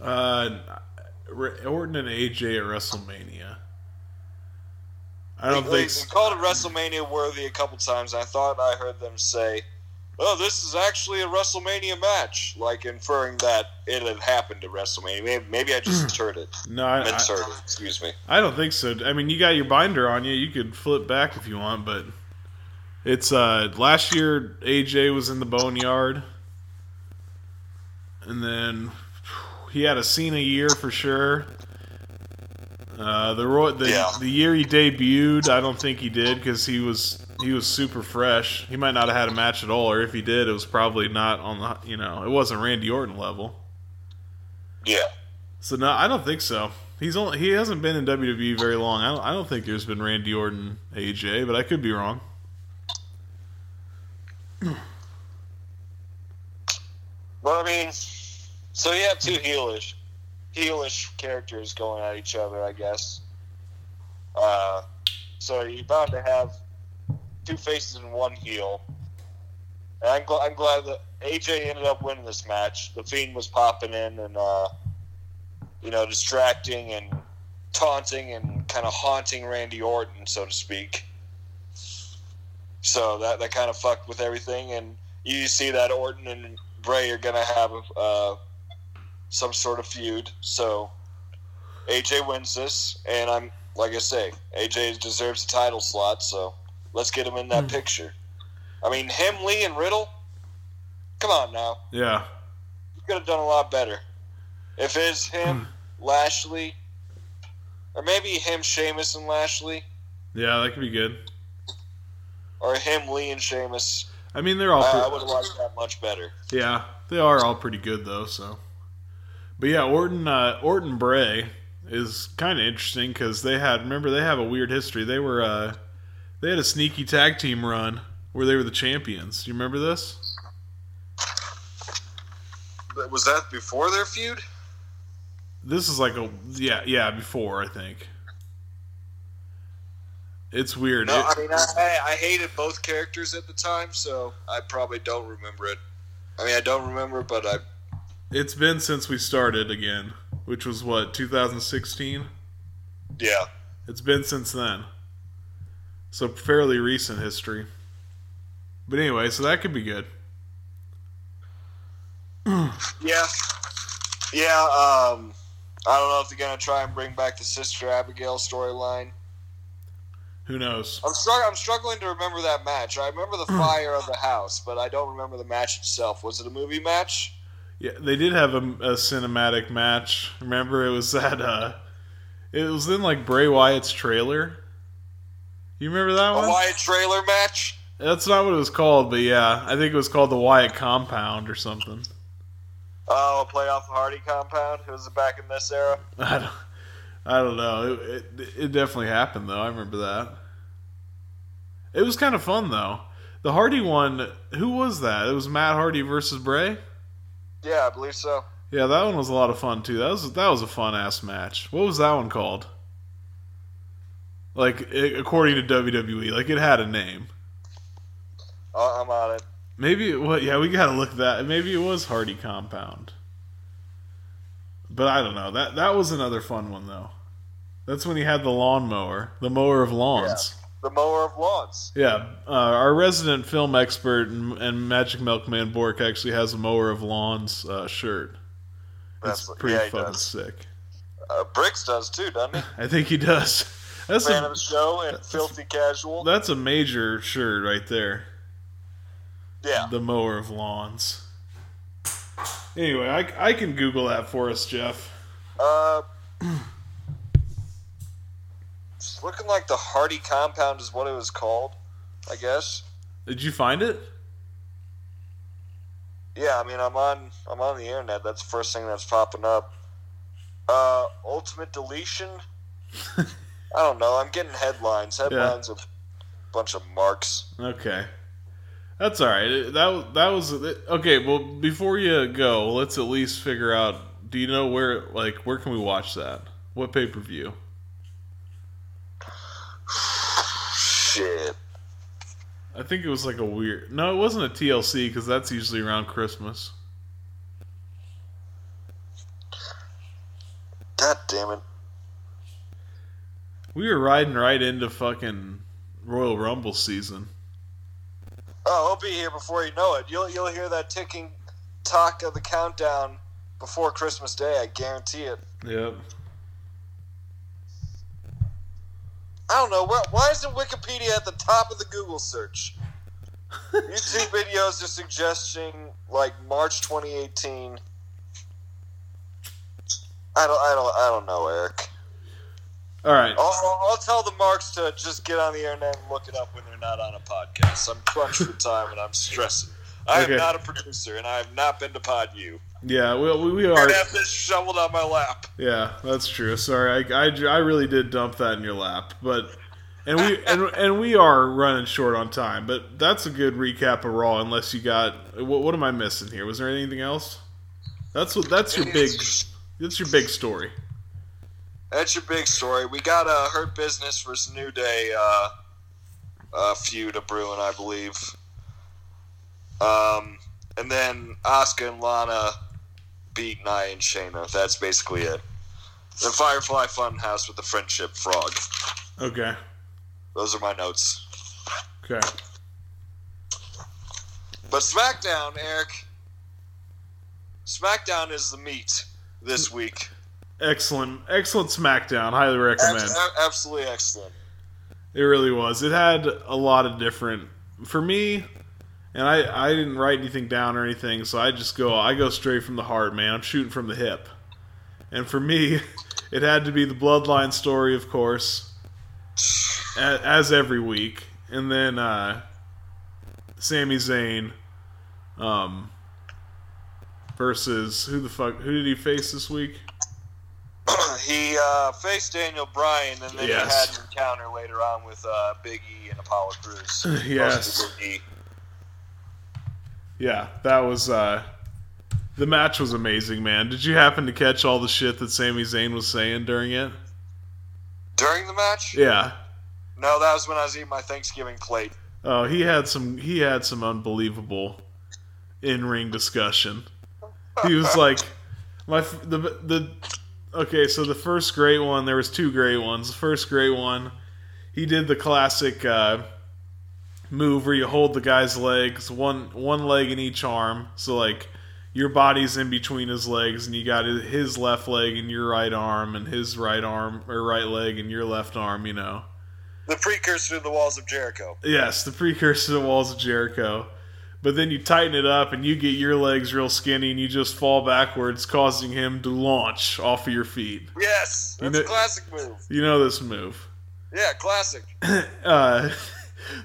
Uh, Orton and AJ at WrestleMania. I don't They- think. They So. called it WrestleMania worthy a couple times. I thought I heard them say, "Oh, this is actually a WrestleMania match," like inferring that it had happened at WrestleMania. Maybe, maybe I just heard it. No, I, misheard I, it. Excuse me. I don't think so. I mean, you got your binder on you. You could flip back if you want, but it's uh last year AJ was in the boneyard, and then he had a Cena year for sure. Uh, the the Yeah. the year he debuted, I don't think he did because he was he was super fresh. He might not have had a match at all, or if he did, it was probably not on the you know it wasn't Randy Orton level. Yeah. So no, I don't think so. He's only he hasn't been in WWE very long. I don't, I don't think there's been Randy Orton AJ, but I could be wrong. Well, I mean, so you have two heelish, heelish characters going at each other, I guess. Uh, so you're bound to have two faces and one heel. And I'm, gl- I'm glad that AJ ended up winning this match. The Fiend was popping in and, uh, you know, distracting and taunting and kind of haunting Randy Orton, so to speak. So that that kind of fucked with everything, and you see that Orton and Bray are gonna have uh, some sort of feud. So AJ wins this, and I'm like I say, AJ deserves a title slot. So let's get him in that picture. I mean, him, Lee, and Riddle. Come on now, Yeah, you could have done a lot better. If it's him, Lashley, or maybe him, Sheamus, and Lashley, yeah, that could be good. or him, Lee, and Sheamus. I mean, they're all I, I would have liked that much better. yeah, they are all pretty good though. So, but yeah, Orton uh, Orton Bray is kind of interesting because they had remember they have a weird history. They were uh, they had a sneaky tag team run where they were the champions. You remember this? Was that before their feud? This is like a yeah yeah before I think. It's weird. No, It- I mean I, I, I hated both characters at the time, so I probably don't remember it. I mean I don't remember, but I It's been since we started again, which was what 2016. yeah. It's been since then, so fairly recent history. But anyway, so that could be good. Yeah. Yeah, um I don't know if they're gonna try and bring back the Sister Abigail storyline. Who knows? I'm strugg- I'm struggling to remember that match. I remember the fire of the house, but I don't remember the match itself. Was it a movie match? Yeah, they did have a, a cinematic match. Remember, it was that. uh It was in like Bray Wyatt's trailer. You remember that A one? Wyatt trailer match? That's not what it was called, but yeah, I think it was called the Wyatt Compound or something. Oh, a playoff Hardy compound? It Was it back in this era? I don't, I don't know. It, it, it definitely happened though. I remember that. It was kind of fun though. The Hardy one. Who was that? It was Matt Hardy versus Bray. Yeah, I believe so. Yeah, that one was a lot of fun too. That was that was a fun ass match. What was that one called? Like i according to WWE, like it had a name. Uh, I'm on it. Maybe it was. Yeah, we gotta look that. Maybe it was Hardy Compound. But I don't know. That that was another fun one though. That's when he had the lawnmower, the mower of lawns. The mower of lawns. Yeah, uh, our resident film expert and, and Magic Milkman Bork actually has a mower of lawns uh, shirt. That's It's pretty yeah, fucking does. sick. Uh, Bricks does too, doesn't he? I think he does. That's Fan a, show and filthy casual. that's a major shirt right there. Yeah. The mower of lawns. Anyway, I, I can Google that for us, Jeff. Uh, it's looking like the Hardy compound is what it was called. I guess. Did you find it? Yeah, I mean, I'm on I'm on the internet. That's the first thing that's popping up. Uh, ultimate deletion. I don't know. I'm getting headlines. Headlines of a bunch of marks. Okay. That's all right. That that was okay. Well, before you go, let's at least figure out. Do you know where? Like, where can we watch that? What pay per view? Shit. I think it was like a weird. No, it wasn't a TLC because that's usually around Christmas. God damn it. We were riding right into fucking Royal Rumble season. Oh, I'll be here before you know it. You'll you'll hear that ticking talk of the countdown before Christmas Day. I guarantee it. Yep. I don't know. Why, why isn't Wikipedia at the top of the Google search? YouTube videos are suggesting like March 2018. I don't. I don't. I don't know, Eric. All right. I'll, I'll- tell the marks to just get on the internet and look it up when they're not on a podcast. I'm crunched for time and I'm stressing. I Okay. am not a producer and I have not been to Pod U. Yeah, we, we, we I are. have this shoveled on my lap. Yeah, that's true. Sorry, I, I, I really did dump that in your lap, but and we and, and we are running short on time. But that's a good recap of Raw. Unless you got what, what am I missing here? Was there anything else? That's what that's your big that's your big story. That's your big story. We got a Hurt Business versus New Day uh, uh, feud of brewing, I believe. Um, and then Asuka and Lana beat Nia and Shayna. That's basically it. The Firefly Funhouse with the Friendship Frog. Okay. Those are my notes. Okay. But SmackDown, Eric. SmackDown is the meat this week. Excellent, excellent SmackDown. Highly recommend. Abs- absolutely excellent. It really was. It had a lot of different for me, and I I didn't write anything down or anything, so I just go I go straight from the heart, man. I'm shooting from the hip. And for me, it had to be the bloodline story, of course, as every week, and then uh, Sami Zayn um, versus who the fuck who did he face this week? He uh, faced Daniel Bryan, and then Yes. he had an encounter later on with uh, Big E and Apollo Crews. Yes. E. Yeah, that was uh the match was amazing, man. Did you happen to catch all the shit that Sami Zayn was saying during it? During the match? Yeah. No, that was when I was eating my Thanksgiving plate. Oh, he had some he had some unbelievable in-ring discussion. He was like my the the okay, so the first great one, there was two great ones. The first great one, he did the classic uh move where you hold the guy's legs, one one leg in each arm. So like your body's in between his legs, and you got his- his left leg and your right arm, and his right arm or right leg and your left arm. You know. The precursor to the Walls of Jericho. Yes, the precursor to the Walls of Jericho. But then you tighten it up and you get your legs real skinny and you just fall backwards, causing him to launch off of your feet. Yes, You that's a know- classic move. You know this move. Yeah, classic. Uh,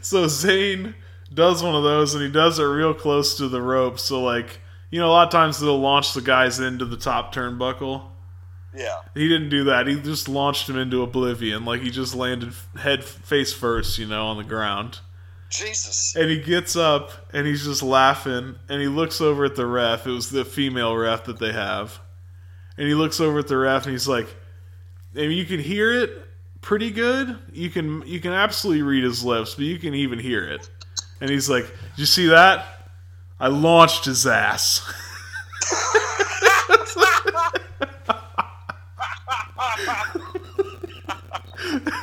so Zayn does one of those and he does it real close to the rope. So, like, you know, a lot of times they'll launch the guys into the top turnbuckle. Yeah. He didn't do that. He just launched him into oblivion. Like, he just landed head face first, you know, on the ground. Jesus. And he gets up and he's just laughing and he looks over at the ref. It was the female ref that they have. And he looks over at the ref and he's like and you can hear it pretty good. You can you can absolutely read his lips, but you can even hear it. And he's like, "Did you see that? I launched his ass."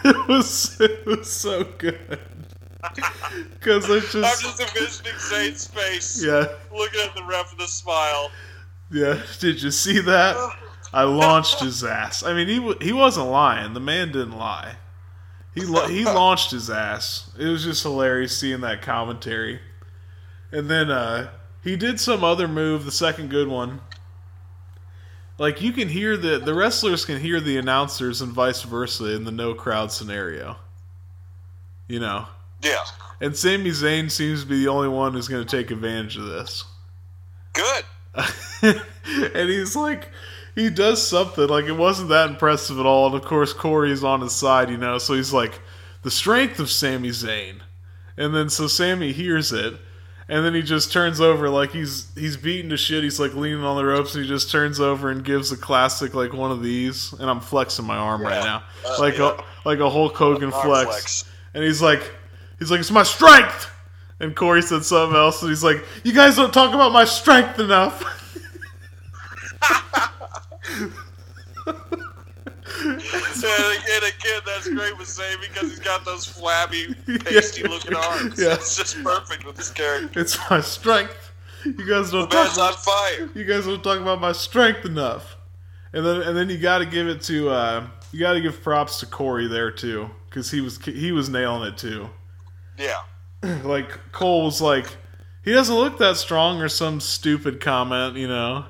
it was it was so good because it's I'm just just envisioning Zayn's face. Yeah. Looking at the ref with a smile. yeah. Did you see that? I launched his ass. I mean, he he wasn't lying. The man didn't lie. He la- he launched his ass. It was just hilarious seeing that commentary. And then uh, he did some other move, the second good one. Like you can hear the the wrestlers can hear the announcers and vice versa in the no crowd scenario. You know. Yeah. And Sami Zayn seems to be the only one who's going to take advantage of this. Good. and he's like, he does something like it wasn't that impressive at all. And of course, Corey's on his side, you know, so he's like, the strength of Sami Zayn. And then so Sami hears it, and then he just turns over like he's he's beaten to shit. He's like leaning on the ropes, and he just turns over and gives a classic like one of these. And I'm flexing my arm right now, Uh, like yeah. a like a Hulk Hogan flex. flex. And he's like, he's like, it's my strength. And Corey said something else, and he's like, you guys don't talk about my strength enough. and, and again, that's great with Zayn because he's got those flabby, pasty looking arms. Yeah. It's just perfect with this character. It's my strength. You guys don't The man's talk. on fire. You guys don't talk about my strength enough. And then and then you got to give it to uh, you got to give props to Corey there too because he was he was nailing it too. Yeah. like Cole was like he doesn't look that strong or some stupid comment, you know.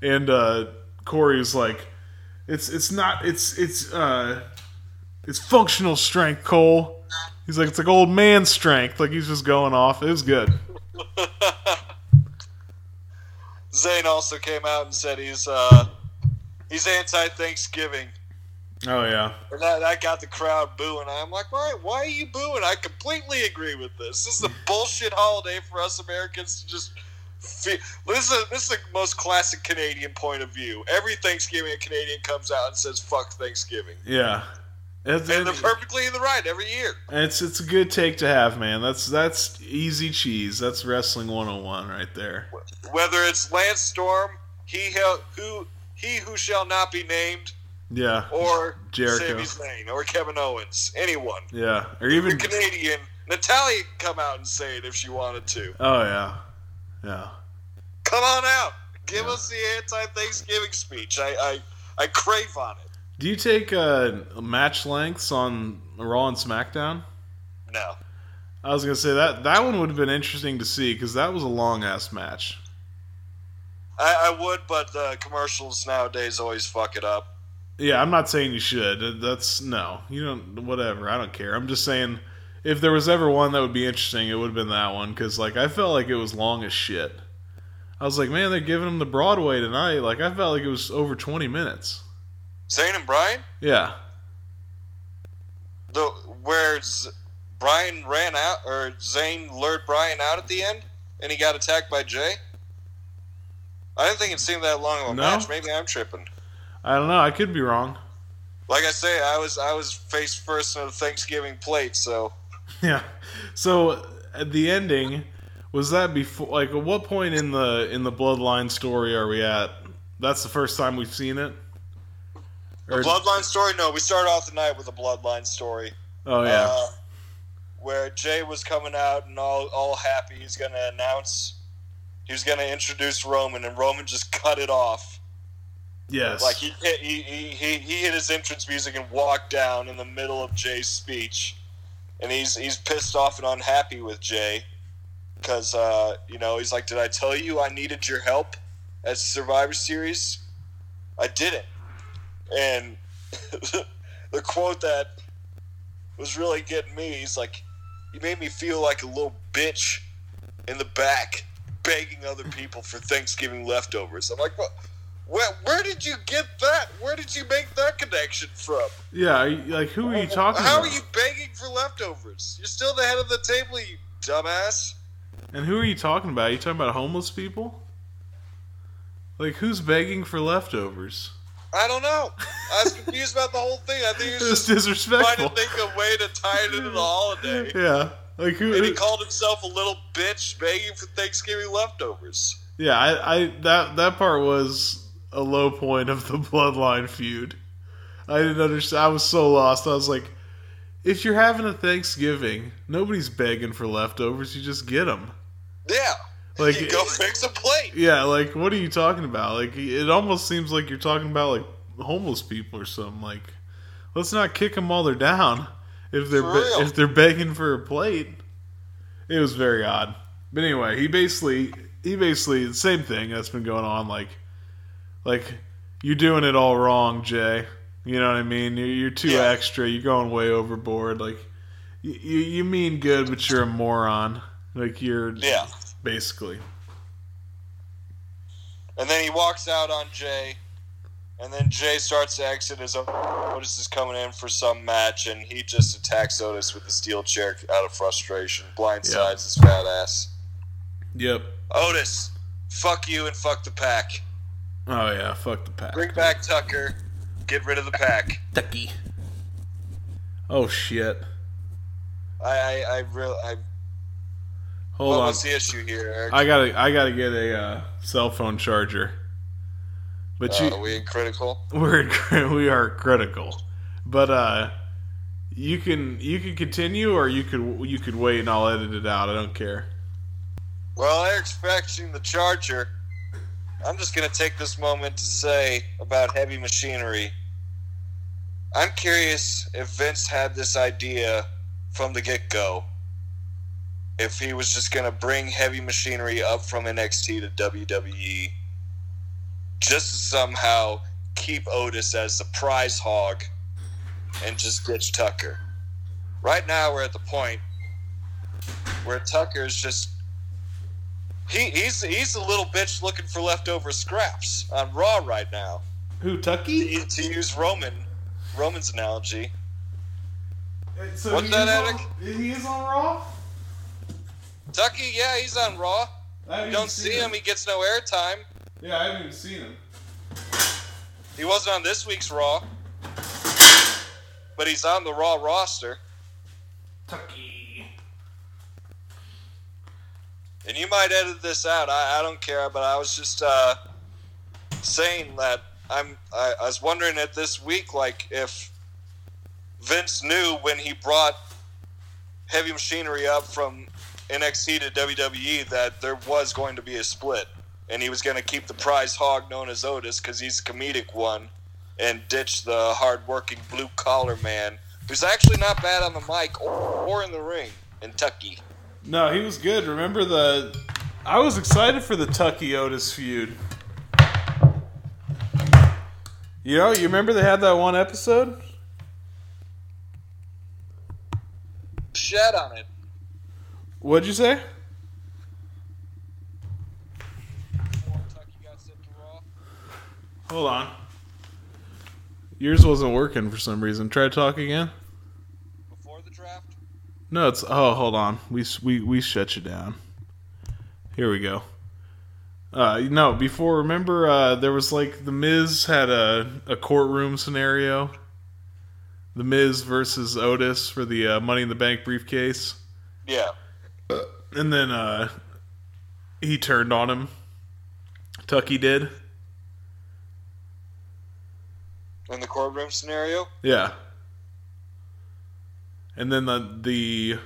And uh, Corey was like, it's it's not it's it's uh it's functional strength, Cole. He's like it's like old man strength. Like he's just going off. It was good. Zayn also came out and said he's uh, he's anti-Thanksgiving. Oh yeah. And that, that got the crowd booing. I'm like, why, why are you booing? I completely agree with this. This is a bullshit holiday for us Americans to just. Fe- this is this is the most classic Canadian point of view. Every Thanksgiving, a Canadian comes out and says "fuck Thanksgiving," Yeah. It's, and they're perfectly in the right every year. it's it's a good take to have, man. That's that's easy cheese. That's wrestling 101 right there. Whether it's Lance Storm, he who he who shall not be named, Yeah. or Jericho. Sami Zayn, or Kevin Owens, anyone. Yeah. Or even Canadian, Natalya can come out and say it if she wanted to. Oh yeah. Yeah. Come on out. Give us the anti-Thanksgiving speech. I, I, I crave on it. Do you take uh, match lengths on Raw and SmackDown? No. I was gonna say that that one would have been interesting to see because that was a long ass match. I, I would, but the commercials nowadays always fuck it up. Yeah, I'm not saying you should. That's no, you don't. Whatever, I don't care. I'm just saying if there was ever one that would be interesting, it would have been that one because like I felt like it was long as shit. I was like, man, they're giving him the Broadway tonight. Like I felt like it was over 20 minutes. Zayn and Bryan, Yeah, the where Z- Bryan ran out or Zayn lured Bryan out at the end, and he got attacked by Jay. I didn't think it seemed that long of a No? match. Maybe I'm tripping. I don't know. I could be wrong. Like I say, I was I was face first on the Thanksgiving plate, so Yeah. So at the ending, was that before? Like, at what point in the in the Bloodline story are we at? That's the first time we've seen it. the bloodline story. No, we started off the night with a bloodline story. Oh yeah. Uh, where Jay was coming out and all all happy. He's going to announce. He was going to introduce Roman, and Roman just cut it off. Yes. Like he hit, he, he, he, hit his entrance music and walked down in the middle of Jay's speech, and he's he's pissed off and unhappy with Jay because uh, you know he's like, "Did I tell you I needed your help at Survivor Series? I didn't." And the quote that was really getting me, he's like, "You made me feel like a little bitch in the back." Begging other people for Thanksgiving leftovers. I'm like, what? Where, where did you get that? Where did you make that connection from? yeah. Like, who are you talking How about? are you begging for leftovers? You're still the head of the table, you dumbass. And who are you talking about? Are you talking about homeless people? Like, who's begging for leftovers? I don't know. I was confused about the whole thing. I think he was It's just trying to think of a way to tie it into the holiday. Yeah. Like who? And he called himself a little bitch begging for Thanksgiving leftovers. Yeah, I, I that that part was a low point of the bloodline feud. I didn't understand. I was so lost. I was like, if you're having a Thanksgiving, nobody's begging for leftovers. You just get them. Yeah. Like you go fix a plate. Yeah, like what are you talking about? Like it almost seems like you're talking about like homeless people or something. Like let's not kick them while they're down if they're be- if they're begging for a plate. It was very odd. But anyway, he basically he basically the same thing that's been going on. Like like you're doing it all wrong, Jay. You know what I mean? You're, you're too Yeah. extra. You're going way overboard. Like you, you you mean good, but you're a moron. Like you're Yeah. basically. And then he walks out on Jay, and then Jay starts to exit as Otis is coming in for some match, and he just attacks Otis with the steel chair out of frustration, blindsides his fat ass. Yep. Otis, fuck you and fuck the pack. Oh yeah, fuck the pack. Bring back Tucker. Get rid of the pack. Tucky. Oh shit. I, I, I really, I. Hold what on. was the issue here, Eric? I gotta I gotta get a uh, cell phone charger. But Uh, you are we in critical? we're in- we are critical. But uh you can you can continue or you could you could wait and I'll edit it out. I don't care. Well, Eric's fetching the charger. I'm just going to take this moment to say about heavy machinery. I'm curious if Vince had this idea from the get go. If he was just going to bring heavy machinery up from NXT to WWE just to somehow keep Otis as the prize hog and just ditch Tucker. Right now, we're at the point where Tucker's just he, he's he's a little bitch looking for leftover scraps on Raw right now. Who Tucky? To, to use Roman Roman's analogy. So What's he that, is Eric? He is on Raw? Tucky, yeah, he's on Raw. You don't see seen him; he gets no airtime. Yeah, I haven't even seen him. He wasn't on this week's Raw, but he's on the Raw roster. Tucky. And you might edit this out. I, I don't care, but I was just uh, saying that I'm. I, I was wondering at this week, like if Vince knew when he brought heavy machinery up from NXT to WWE that there was going to be a split, and he was going to keep the prize hog known as Otis because he's a comedic one, and ditch the hard-working blue collar man who's actually not bad on the mic or, or in the ring in Tucky. No, he was good. Remember the I was excited for the Tucky Otis feud. You know, you remember they had that one episode? Shed on it. What'd you say? Hold on. Yours wasn't working for some reason. Try to talk again. No, it's oh, hold on. We we we shut you down. Here we go. Uh, no, before remember uh, there was like the Miz had a a courtroom scenario. The Miz versus Otis for the uh, Money in the Bank briefcase, Yeah. and then uh, he turned on him. Tucky did. In the courtroom scenario? Yeah. And then the the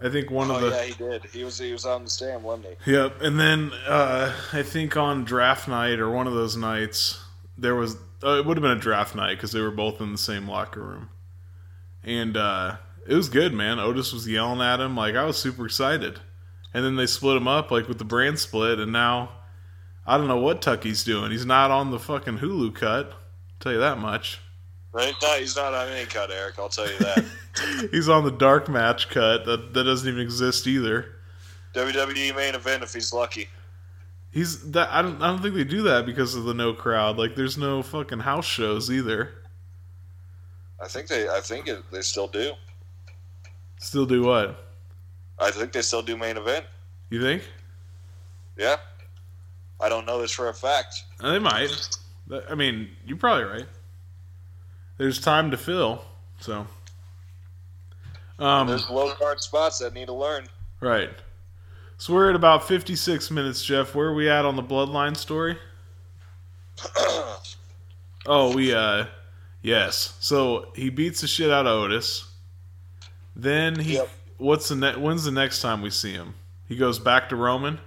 I think one oh of the yeah, he did. He was he was on the stand, wasn't he? Yep, and then uh, I think on draft night or one of those nights, there was uh, it would have been a draft night because they were both in the same locker room, and uh, it was good, man. Otis was yelling at him like I was super excited, and then they split him up like with the brand split, and now I don't know what Tucky's doing. He's not on the fucking Hulu cut. tell you that much. Right? No, he's not on any cut, Eric. I'll tell you that. He's on the dark match cut that that doesn't even exist either. WWE main event if he's lucky. He's that I don't I don't think they do that because of the no crowd. Like there's no fucking house shows either. I think they I think it, they still do. Still do what? I think they still do main event. You think? Yeah. I don't know this for a fact. They might. I mean, you're probably right. There's time to fill, so. Um, There's low card spots that need to learn. right. So we're at about 56 minutes, Jeff. Where are we at on the Bloodline story? oh, we uh, yes. So he beats the shit out of Otis. Then he. yep. What's the ne- When's the next time we see him? He goes back to Roman.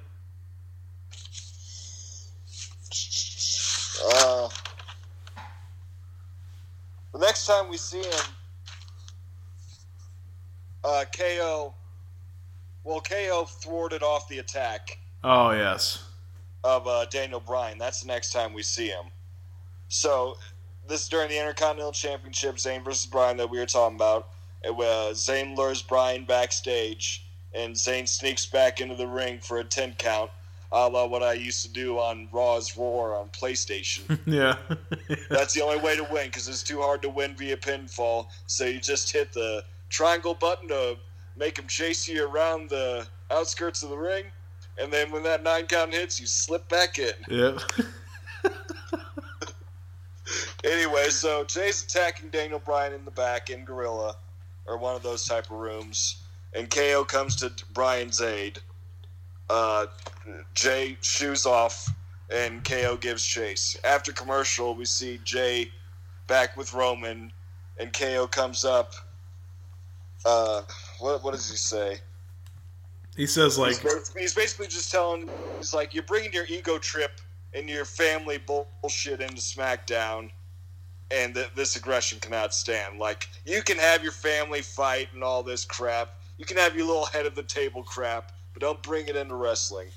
Uh, the next time we see him, uh, KO. Well, KO thwarted off the attack Oh yes. of uh, Daniel Bryan. That's the next time we see him. So, this is during the Intercontinental Championship, Zayn versus Bryan that we were talking about. It was Zayn lures Bryan backstage, and Zayn sneaks back into the ring for a 10 count, a la what I used to do on Raw is War on PlayStation. Yeah. That's the only way to win because it's too hard to win via pinfall. So you just hit the triangle button to make him chase you around the outskirts of the ring, and then when that nine count hits, you slip back in. yep. Anyway, so Jay's attacking Daniel Bryan in the back in Gorilla, or one of those type of rooms, and KO comes to Bryan's aid. Uh, Jay shoes off, and KO gives chase. After commercial, we see Jay back with Roman, and KO comes up. Uh, what what does he say? He says like. he's, basically, he's basically just telling he's like you're bringing your ego trip and your family bullshit into SmackDown, and th- this aggression cannot stand. Like you can have your family fight and all this crap. You can have your little head of the table crap, don't bring it into wrestling.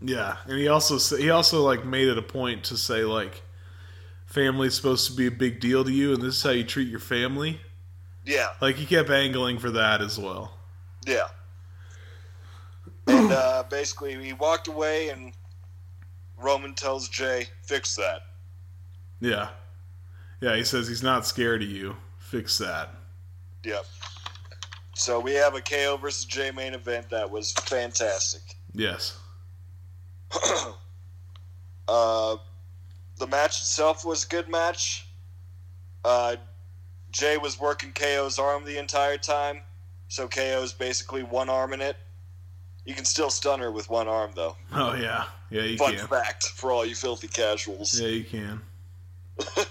Yeah, and he also he also like made it a point to say like, family's supposed to be a big deal to you, and this is how you treat your family. Yeah, Like he kept angling for that as well. yeah. And uh, basically, he walked away, and Roman tells Jay, "Fix that." Yeah, yeah. He says he's not scared of you. Fix that. Yep. So we have a KO versus Jay main event that was fantastic. Yes. Uh, the match itself was a good match. Uh, Jay was working KO's arm the entire time, so KO's basically one arm in it. You can still stunner with one arm, though. Oh yeah, yeah. You Fun can. Fun fact for all you filthy casuals. Yeah, you can.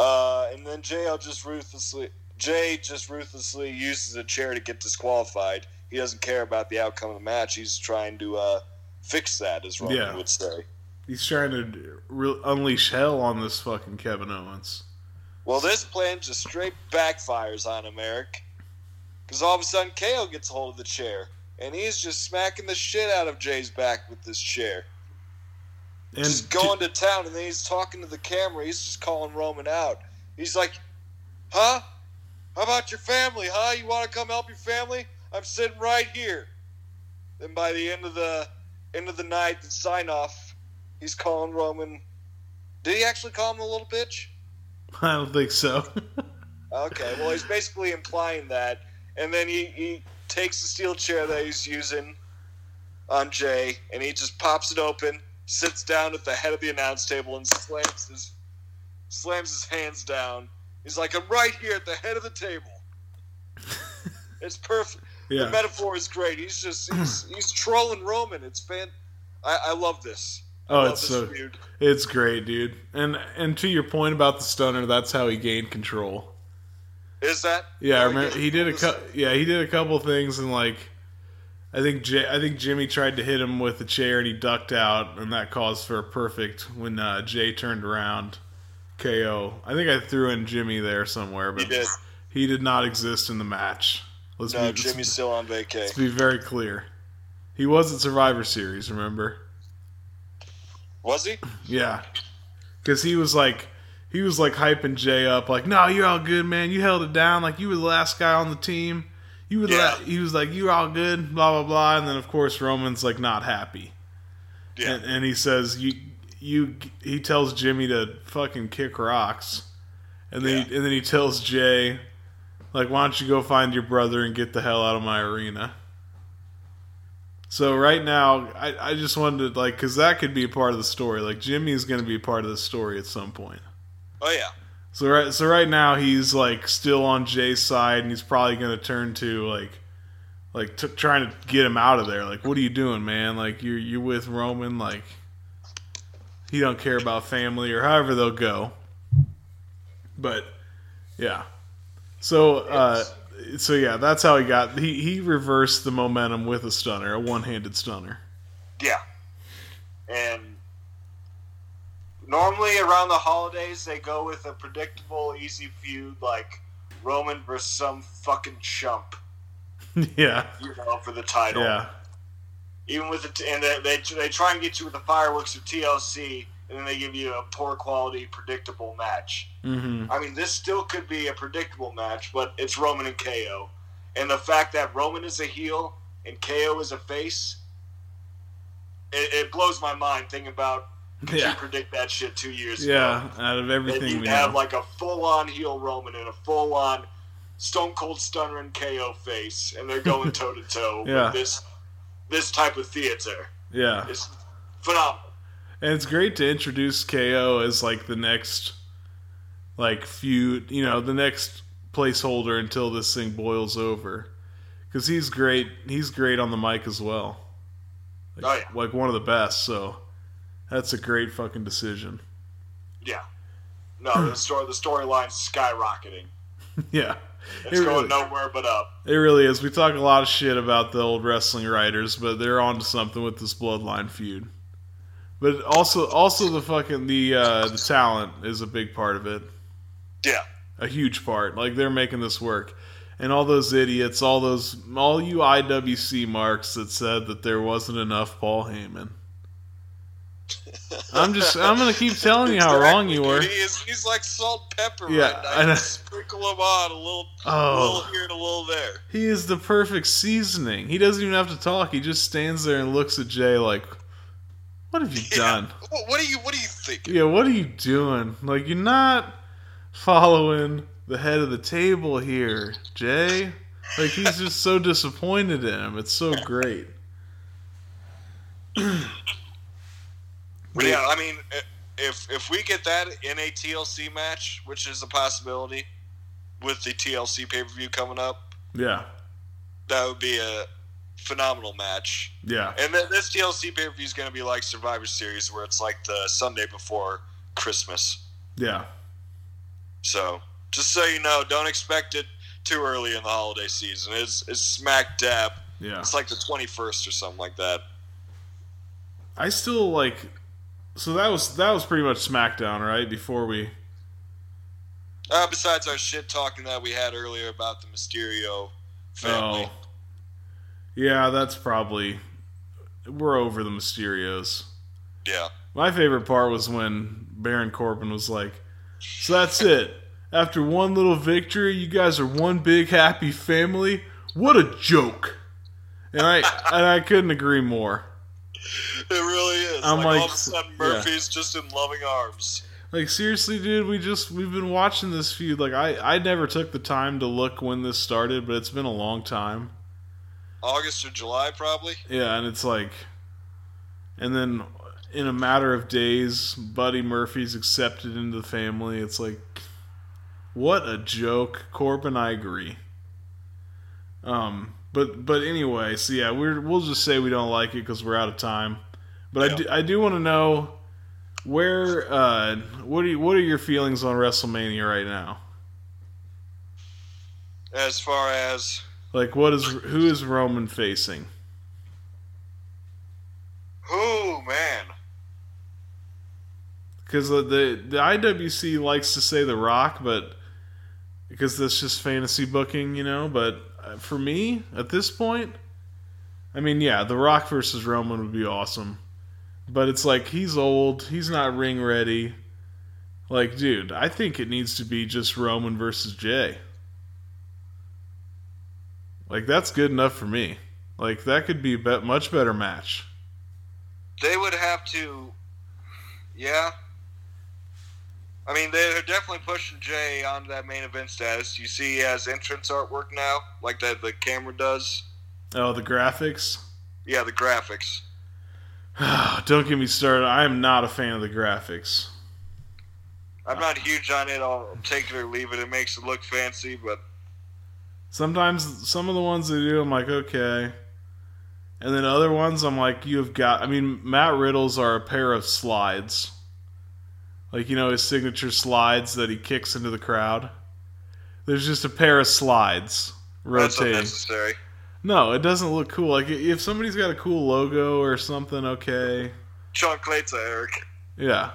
Uh, and then Jay, I'll just ruthlessly. Jay just ruthlessly uses a chair to get disqualified. He doesn't care about the outcome of the match. He's trying to uh, fix that, as Roman Yeah. would say. He's trying to re- unleash hell on this fucking Kevin Owens. Well, this plan just straight backfires on him, Eric. Because all of a sudden, KO gets hold of the chair, and he's just smacking the shit out of Jay's back with this chair. And just going to town, and then he's talking to the camera. He's just calling Roman out. He's like, "Huh? How about your family? Huh? You want to come help your family? I'm sitting right here." Then by the end of the end of the night, the sign off, he's calling Roman. Did he actually call him a little bitch? I don't think so. Okay, well, he's basically implying that, and then he, he takes the steel chair that he's using on Jay, and he just pops it open, sits down at the head of the announce table, and slams his slams his hands down. He's like, "I'm right here at the head of the table." it's perfect. Yeah. The metaphor is great. He's just he's, he's trolling Roman. It's fan. I, I love this. I Oh, love it's this so it's great, dude. And and to your point about the stunner, that's how he gained control. Is that? Yeah, I remember yeah. he did a cou- yeah he did a couple things and like I think J- I think Jimmy tried to hit him with a chair and he ducked out and that caused for a perfect when uh, Jay turned around KO. I think I threw in Jimmy there somewhere, but He did. he did not exist in the match. Let's No, be, Jimmy's still on vacay. let's be very clear. He was at Survivor Series, remember? Was he? Yeah, because he was like, he was like hyping Jay up, like, "No, you're all good, man. You held it down. Like you were the last guy on the team. You were Yeah. la-" He was like, you're all good, blah blah blah. And then of course Roman's like not happy, Yeah. and, and he says, "You, you." He tells Jimmy to fucking kick rocks, and then he, and then he tells Jay, like, "Why don't you go find your brother and get the hell out of my arena." So right now, I, I just wanted to like because that could be a part of the story. Like Jimmy is going to be a part of the story at some point. Oh yeah. So right, so right now he's like still on Jay's side, and he's probably going to turn to like, like t- trying to get him out of there. Like, what are you doing, man? Like you're you're with Roman. Like he don't care about family or however they'll go. But yeah, so uh, so yeah, that's how he got. He he reversed the momentum with a stunner, a one-handed stunner. Yeah. And normally around the holidays, they go with a predictable, easy feud like Roman versus some fucking chump, yeah, you know, for the title. yeah, Even with the t- and they, they they try and get you with the fireworks of TLC, and then they give you a poor quality, predictable match. hmm I mean, this still could be a predictable match, but it's Roman and KO, and the fact that Roman is a heel and KO is a face, it, it blows my mind thinking about. Could Yeah. you predict that shit two years ago? yeah. Out of everything you'd we have know, like a full-on heel Roman and a full-on Stone Cold Stunner and KO face, and they're going toe to toe Yeah. with this this type of theater. yeah. It's phenomenal. And it's great to introduce KO as like the next like feud, you know, the next placeholder until this thing boils over. Cuz he's great. He's great on the mic as well. Like, Oh, yeah. like one of the best, so that's a great fucking decision. Yeah. No, the story the storyline's skyrocketing. yeah. It's It going really- nowhere but up. It really is. We talk a lot of shit about the old wrestling writers, but they're on to something with this bloodline feud. But also also the fucking the uh the talent is a big part of it. Yeah. a huge part. Like they're making this work. And all those idiots, all those, all you IWC marks that said that there wasn't enough Paul Heyman. I'm just, I'm gonna keep telling you how wrong you were. He is, he's like salt pepper Yeah, right I now. know. Sprinkle him on a little, a Oh. little here and a little there. He is the perfect seasoning. He doesn't even have to talk. He just stands there and looks at Jay like, "What have you done? What, what do you What do you think? Yeah, what are you doing? Like you're not following the head of the table here, Jay." Like he's just so disappointed in him. It's so great. But yeah, I mean, if if we get that in a TLC match, which is a possibility, with the TLC pay per view coming up, Yeah. that would be a phenomenal match. Yeah. And then this TLC pay per view is going to be like Survivor Series, where it's like the Sunday before Christmas. Yeah. So just so you know, don't expect it too early in the holiday season. It's it's smack dab. Yeah. It's like the twenty first or something like that. I still like so that was that was pretty much SmackDown, right? Before we Uh, besides our shit talking that we had earlier about the Mysterio family. Oh. Yeah, that's probably we're over the Mysterios. Yeah. My favorite part was when Baron Corbin was like, "So that's it. After one little victory, you guys are one big happy family. What a joke!" And I and I couldn't agree more. It really is. I'm like, all of a sudden yeah. Murphy's just in loving arms. Like seriously, dude, we just we've been watching this feud. Like I I never took the time to look when this started, but it's been a long time. August or July probably. Yeah, and it's like, and then in a matter of days, Buddy Murphy's accepted into the family. It's like, what a joke, Corbin. I agree. Um, but but anyway, so yeah, we're we'll just say we don't like it because we're out of time. But I do I do want to know where uh what are you, what are your feelings on WrestleMania right now? As far as Like, what is who is Roman facing? oh man, Because the, the the IWC likes to say The Rock, but because that's just fantasy booking, you know. But uh, for me, at this point, I mean, yeah, The Rock versus Roman would be awesome. But it's like he's old, he's not ring ready. Like, dude, I think it needs to be just Roman versus Jay. Like, that's good enough for me. Like, that could be a bet- much better match. they would have to. Yeah. I mean, they're definitely pushing Jay onto that main event status. You see, he has entrance artwork now, like that the camera does. Oh, the graphics. Yeah, the graphics. Don't get me started. I am not a fan of the graphics. I'm not huge on it. I'll take it or leave it. It makes it look fancy, but Sometimes some of the ones they do, I'm like, okay. And then other ones, I'm like, you have got. I mean, Matt Riddle's are a pair of slides. Like, you know, his signature slides that he kicks into the crowd. There's just a pair of slides. That's rotating. unnecessary. No, it doesn't look cool. Like if somebody's got a cool logo or something, okay. Chocolates, Eric. Yeah.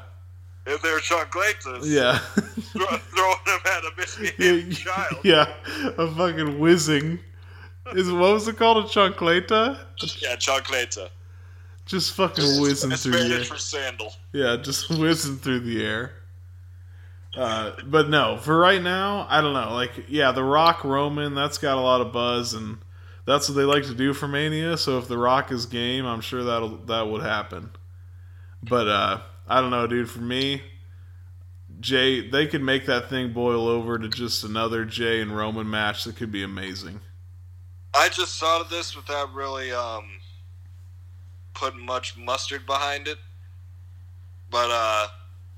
If they're chocolates, Yeah. throw, throwing them at a misbehaving child. yeah. A fucking whizzing. Is what was it called? A chancleta? Yeah, chocolates. Just fucking whizzing through the air. For sandal. Yeah, just whizzing through the air. Uh, but no, for right now, I don't know. Like, yeah, The Rock Roman, that's got a lot of buzz, and that's what they like to do for Mania. So if The Rock is game, I'm sure that'll that would happen. But uh, I don't know, dude. For me, Jay, they could make that thing boil over to just another Jay and Roman match that could be amazing. I just thought of this without really um, putting much mustard behind it. But uh,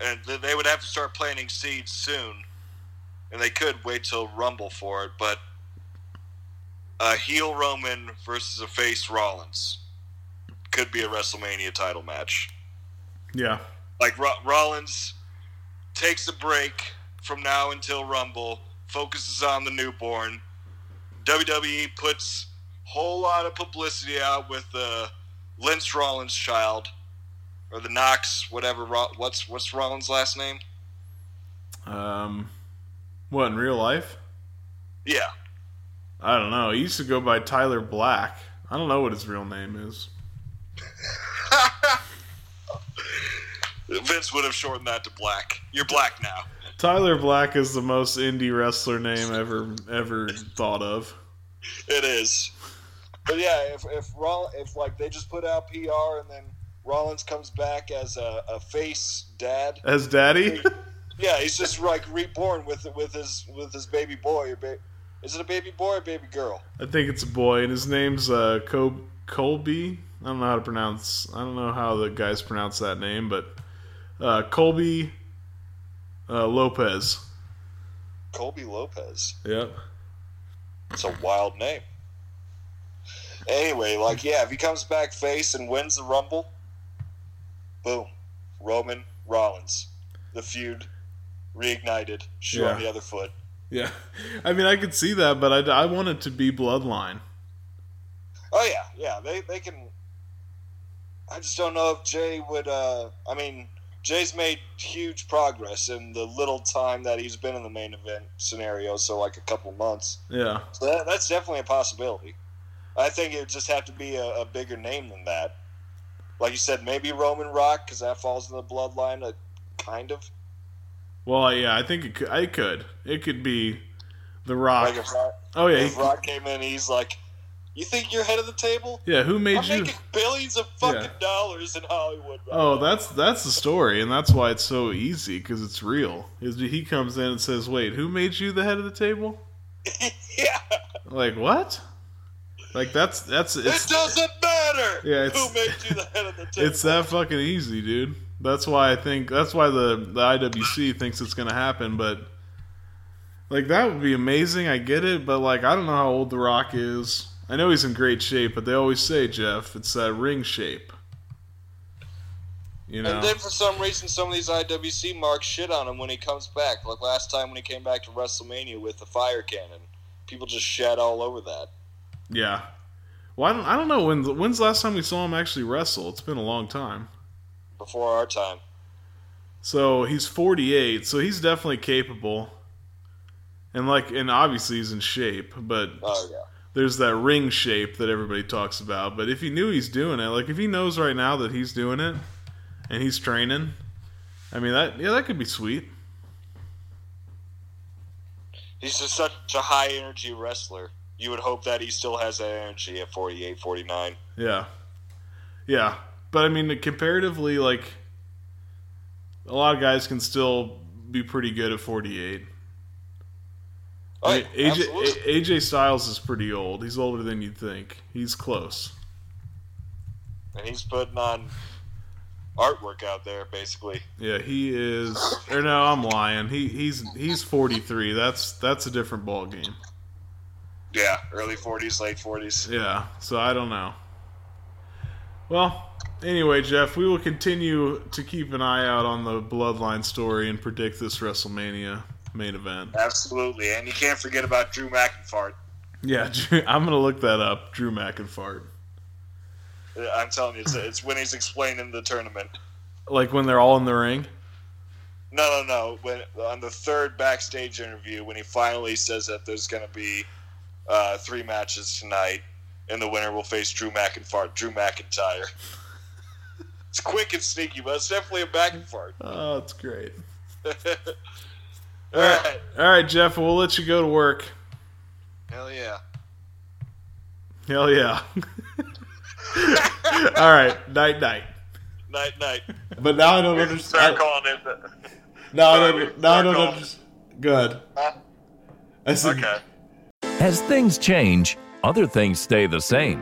and th- they would have to start planting seeds soon, and they could wait till Rumble for it. But a heel Roman versus a face Rollins could be a WrestleMania title match. Yeah. Like Ro- Rollins takes a break from now until Rumble, focuses on the newborn. WWE puts whole lot of publicity out with the Lynch Rollins child or the Knox, whatever. What's what's Rollins' last name? Um, what in real life? Yeah, I don't know. He used to go by Tyler Black. I don't know what his real name is. Vince would have shortened that to Black. You're Black now. Tyler Black is the most indie wrestler name ever ever thought of. It is. But yeah, if if Roll- if like they just put out PR and then Rollins comes back as a, a face dad, As Daddy? yeah, he's just like reborn with with his with his baby boy or ba- is it a baby boy or baby girl? I think it's a boy, and his name's uh, Col- Colby. I don't know how to pronounce. I don't know how the guys pronounce that name, but uh, Colby uh, Lopez. Colby Lopez. Yep. It's a wild name. Anyway, like yeah, if he comes back face and wins the Rumble, boom, Roman Rollins, the feud reignited, shoe on the other foot. Yeah. I mean, I could see that, but I, I want it to be Bloodline. Oh yeah, yeah, they they can. I just don't know if Jay would. uh I mean, Jay's made huge progress in the little time that he's been in the main event scenario, so like a couple months. Yeah. So that, that's definitely a possibility. I think it would just have to be a, a bigger name than that. Like you said, maybe Roman Rock, because that falls in the bloodline, uh, kind of. Well, yeah, I think it could. I could. It could be The Rock. Like if Rock, oh yeah. if Rock came in, he's like, "You think you're head of the table? yeah. Who made I'm you? making billions of fucking Yeah. dollars in Hollywood." Right Oh, that's that's the story, and that's why it's so easy because it's real. Is he comes in and says, "Wait, who made you the head of the table?" yeah. Like what? Like that's that's It doesn't matter Yeah, who made you the head of the table. it's that fucking easy, dude. That's why I think that's why the the IWC thinks it's gonna happen, but like that would be amazing. I get it, but like I don't know how old The Rock is. I know he's in great shape, but they always say Jeff, it's that ring shape. You know. And then for some reason, some of these IWC marks shit on him when he comes back. Like last time when he came back to WrestleMania with the fire cannon, people just shat all over that. Yeah. Well, I don't, I don't know when. When's the last time we saw him actually wrestle? It's been a long time. Before our time. So he's 48, so he's definitely capable. And like, and obviously he's in shape, but Oh yeah. there's that ring shape that everybody talks about. But if he knew he's doing it, like if he knows right now that he's doing it, and he's training, I mean that yeah that could be sweet. He's just such a high energy wrestler. You would hope that he still has that energy at 48, 49. Yeah, yeah. But I mean, comparatively, like a lot of guys can still be pretty good at 48. Oh, I mean, AJ, AJ Styles is pretty old. He's older than you'd think. He's close. And he's putting on artwork out there, basically. Yeah, he is. Or no, I'm lying. He he's he's 43. That's that's a different ball game. Yeah, early 40s, late 40s. Yeah. So I don't know. Well, anyway, Jeff, we will continue to keep an eye out on the Bloodline story and predict this WrestleMania main event. Absolutely. And you can't forget about Drew McIntyre. Yeah, I'm gonna look that up. Drew McInfart. I'm telling you, it's, it's when he's explaining the tournament. Like when they're all in the ring. No, no, no. When on the third backstage interview, when he finally says that there's going to be uh, three matches tonight, and the winner will face Drew McIntyre. Drew McIntyre. it's quick and sneaky, but it's definitely a McInfart. Oh, it's great. All All right, all right, Jeff. We'll let you go to work. Hell yeah. Hell yeah. all right, night, night. Night, night. But now I don't Start understand. calling it. the- Now I don't. Now I don't understand. Good. Huh? I said, Okay. As things change, other things stay the same,